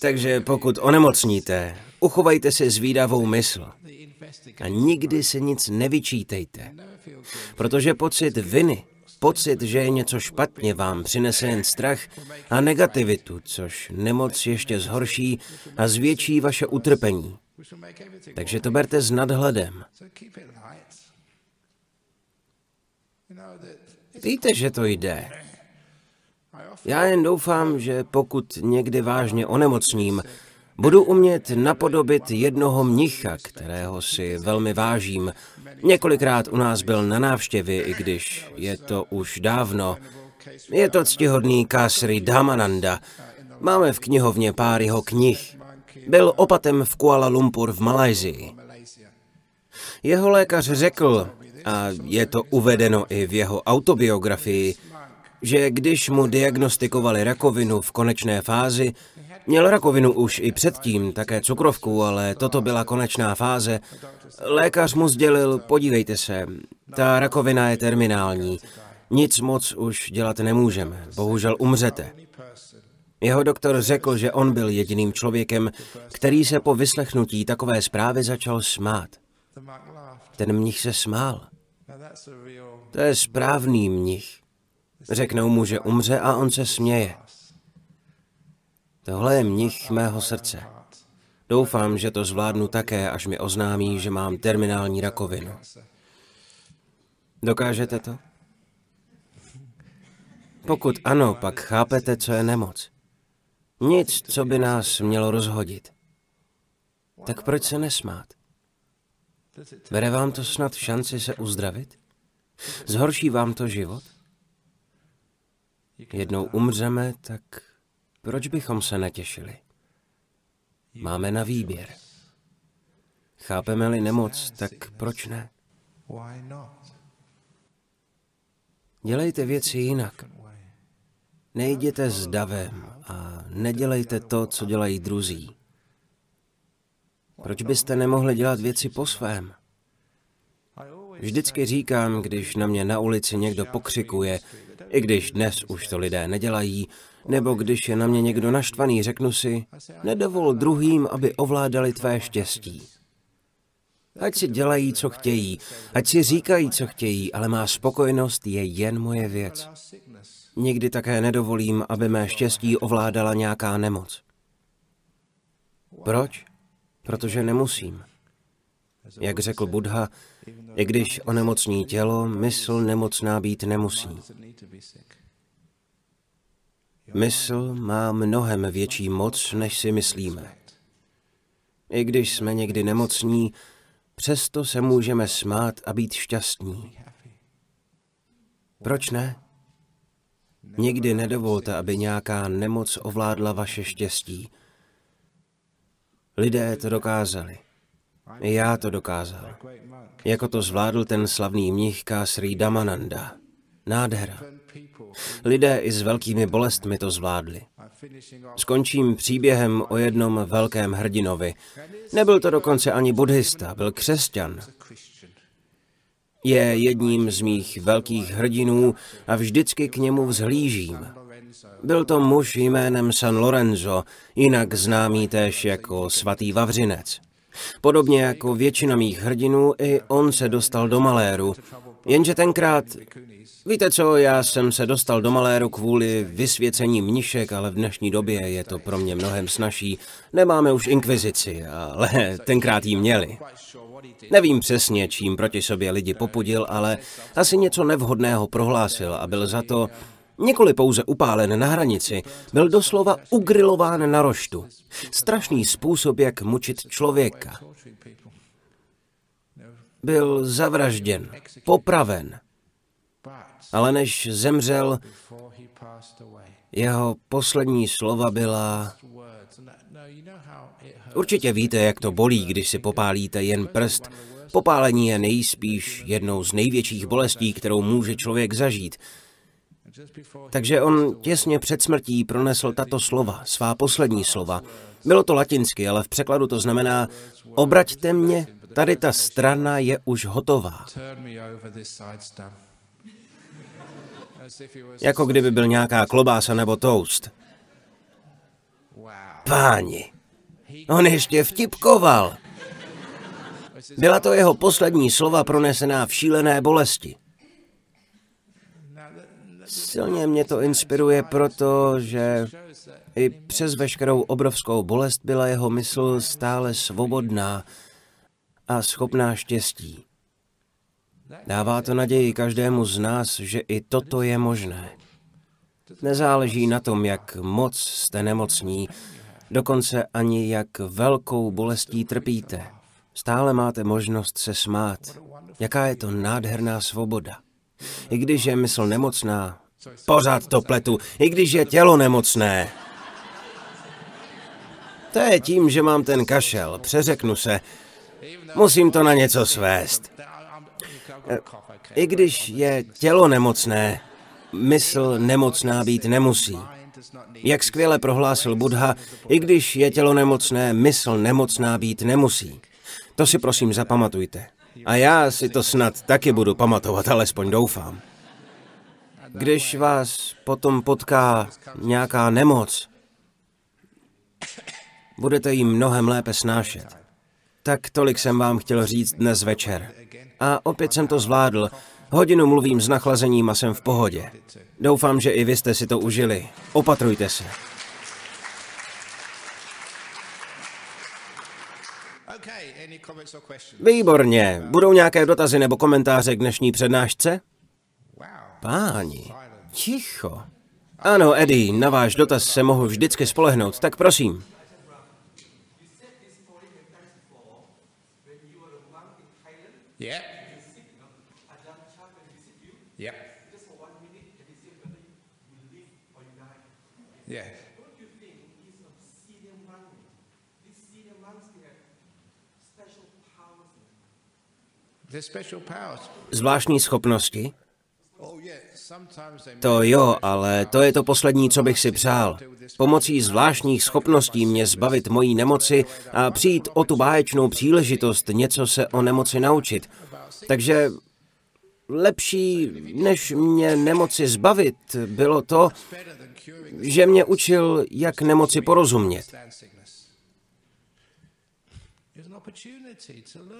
Takže pokud onemocníte, uchovejte si zvídavou mysl. A nikdy se nic nevyčítejte. Protože pocit viny, pocit, že je něco špatně, vám přinese jen strach a negativitu, což nemoc ještě zhorší a zvětší vaše utrpení. Takže to berte s nadhledem. Víte, že to jde. Já jen doufám, že pokud někdy vážně onemocním, budu umět napodobit jednoho mnicha, kterého si velmi vážím. Několikrát u nás byl na návštěvě, i když je to už dávno. Je to ctihodný Kasri Dhamananda. Máme v knihovně pár jeho knih. Byl opatem v Kuala Lumpur v Malajzii. Jeho lékař řekl, a je to uvedeno i v jeho autobiografii, že když mu diagnostikovali rakovinu v konečné fázi, měl rakovinu už i předtím, také cukrovku, ale toto byla konečná fáze, lékař mu sdělil, podívejte se, ta rakovina je terminální, nic moc už dělat nemůžeme, bohužel umřete. Jeho doktor řekl, že on byl jediným člověkem, který se po vyslechnutí takové zprávy začal smát. Ten mnich se smál. To je správný mnich. Řeknou mu, že umře a on se směje. Tohle je mnich mého srdce. Doufám, že to zvládnu také, až mi oznámí, že mám terminální rakovinu. Dokážete to? Pokud ano, pak chápete, co je nemoc. Nic, co by nás mělo rozhodit. Tak proč se nesmát? Bere vám to snad šanci se uzdravit? Zhorší vám to život? Jednou umřeme, tak proč bychom se netěšili? Máme na výběr. Chápeme-li nemoc, tak proč ne? Dělejte věci jinak. Nejděte s davem a nedělejte to, co dělají druzí. Proč byste nemohli dělat věci po svém? Vždycky říkám, když na mě na ulici někdo pokřikuje, i když dnes už to lidé nedělají, nebo když je na mě někdo naštvaný, řeknu si, nedovol druhým, aby ovládali tvé štěstí. Ať si dělají, co chtějí, ať si říkají, co chtějí, ale má spokojnost je jen moje věc. Nikdy také nedovolím, aby mé štěstí ovládala nějaká nemoc. Proč? Protože nemusím. Jak řekl Buddha, i když onemocní tělo, mysl nemocná být nemusí. Mysl má mnohem větší moc, než si myslíme. I když jsme někdy nemocní, přesto se můžeme smát a být šťastní. Proč ne? Nikdy nedovolte, aby nějaká nemoc ovládla vaše štěstí. Lidé to dokázali. Já to dokázal. Jako to zvládl ten slavný mnich Kásri Damananda. Nádhera. Lidé i s velkými bolestmi to zvládli. Skončím příběhem o jednom velkém hrdinovi. Nebyl to dokonce ani buddhista, byl křesťan. Je jedním z mých velkých hrdinů a vždycky k němu vzhlížím. Byl to muž jménem San Lorenzo, jinak známý též jako svatý Vavřinec. Podobně jako většina mých hrdinů, i on se dostal do maléru. Jenže tenkrát, víte co, já jsem se dostal do maléru kvůli vysvěcení mnišek, ale v dnešní době je to pro mě mnohem snažší. Nemáme už inkvizici, ale [LAUGHS] tenkrát jí měli. Nevím přesně, čím proti sobě lidi popudil, ale asi něco nevhodného prohlásil a byl za to Nikoli pouze upálen na hranici, byl doslova ugrilován na roštu. Strašný způsob, jak mučit člověka. Byl zavražděn, popraven. Ale než zemřel, jeho poslední slova byla... Určitě víte, jak to bolí, když si popálíte jen prst. Popálení je nejspíš jednou z největších bolestí, kterou může člověk zažít. Takže on těsně před smrtí pronesl tato slova, svá poslední slova. Bylo to latinsky, ale v překladu to znamená obraťte mě, tady ta strana je už hotová. Jako kdyby byl nějaká klobása nebo toast. Páni, on ještě vtipkoval. Byla to jeho poslední slova pronesená v šílené bolesti. Silně mě to inspiruje proto, že i přes veškerou obrovskou bolest byla jeho mysl stále svobodná a schopná štěstí. Dává to naději každému z nás, že i toto je možné. Nezáleží na tom, jak moc jste nemocní, dokonce ani jak velkou bolestí trpíte. Stále máte možnost se smát. Jaká je to nádherná svoboda. I když je mysl nemocná, pořád to pletu, i když je tělo nemocné. To je tím, že mám ten kašel, přeřeknu se. Musím to na něco svést. I když je tělo nemocné, mysl nemocná být nemusí. Jak skvěle prohlásil Buddha, i když je tělo nemocné, mysl nemocná být nemusí. To si prosím zapamatujte. A já si to snad taky budu pamatovat, alespoň doufám. Když vás potom potká nějaká nemoc, Budete ji mnohem lépe snášet. Tak tolik jsem vám chtěl říct dnes večer. A opět jsem to zvládl. Hodinu mluvím s nachlazením a jsem v pohodě. Doufám, že i vy jste si to užili. Opatrujte se. Výborně. Budou nějaké dotazy nebo komentáře k dnešní přednášce? Páni, ticho. Ano, Eddie, na váš dotaz se mohu vždycky spolehnout, tak prosím. Yeah. Zvláštní schopnosti? Oh To jo, ale to je to poslední, co bych si přál. Pomocí zvláštních schopností mě zbavit mojí nemoci a přijít o tu báječnou příležitost něco se o nemoci naučit. Takže lepší, než mě nemoci zbavit, bylo to, že mě učil, jak nemoci porozumět.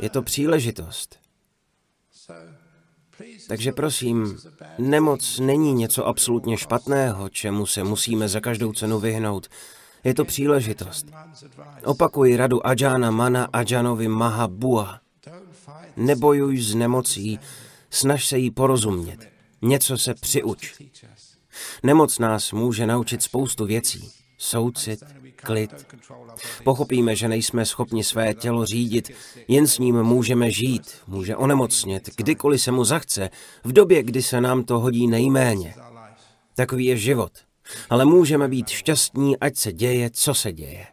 Je to příležitost. Takže prosím, nemoc není něco absolutně špatného, čemu se musíme za každou cenu vyhnout. Je to příležitost. Opakuji radu Ajana Mana Ajanovi Mahabua. Nebojuj s nemocí, snaž se jí porozumět. Něco se přiuč. Nemoc nás může naučit spoustu věcí. Soucit, klid. Pochopíme, že nejsme schopni své tělo řídit, jen s ním můžeme žít, může onemocnět, kdykoliv se mu zachce, v době, kdy se nám to hodí nejméně. Takový je život. Ale můžeme být šťastní, ať se děje, co se děje.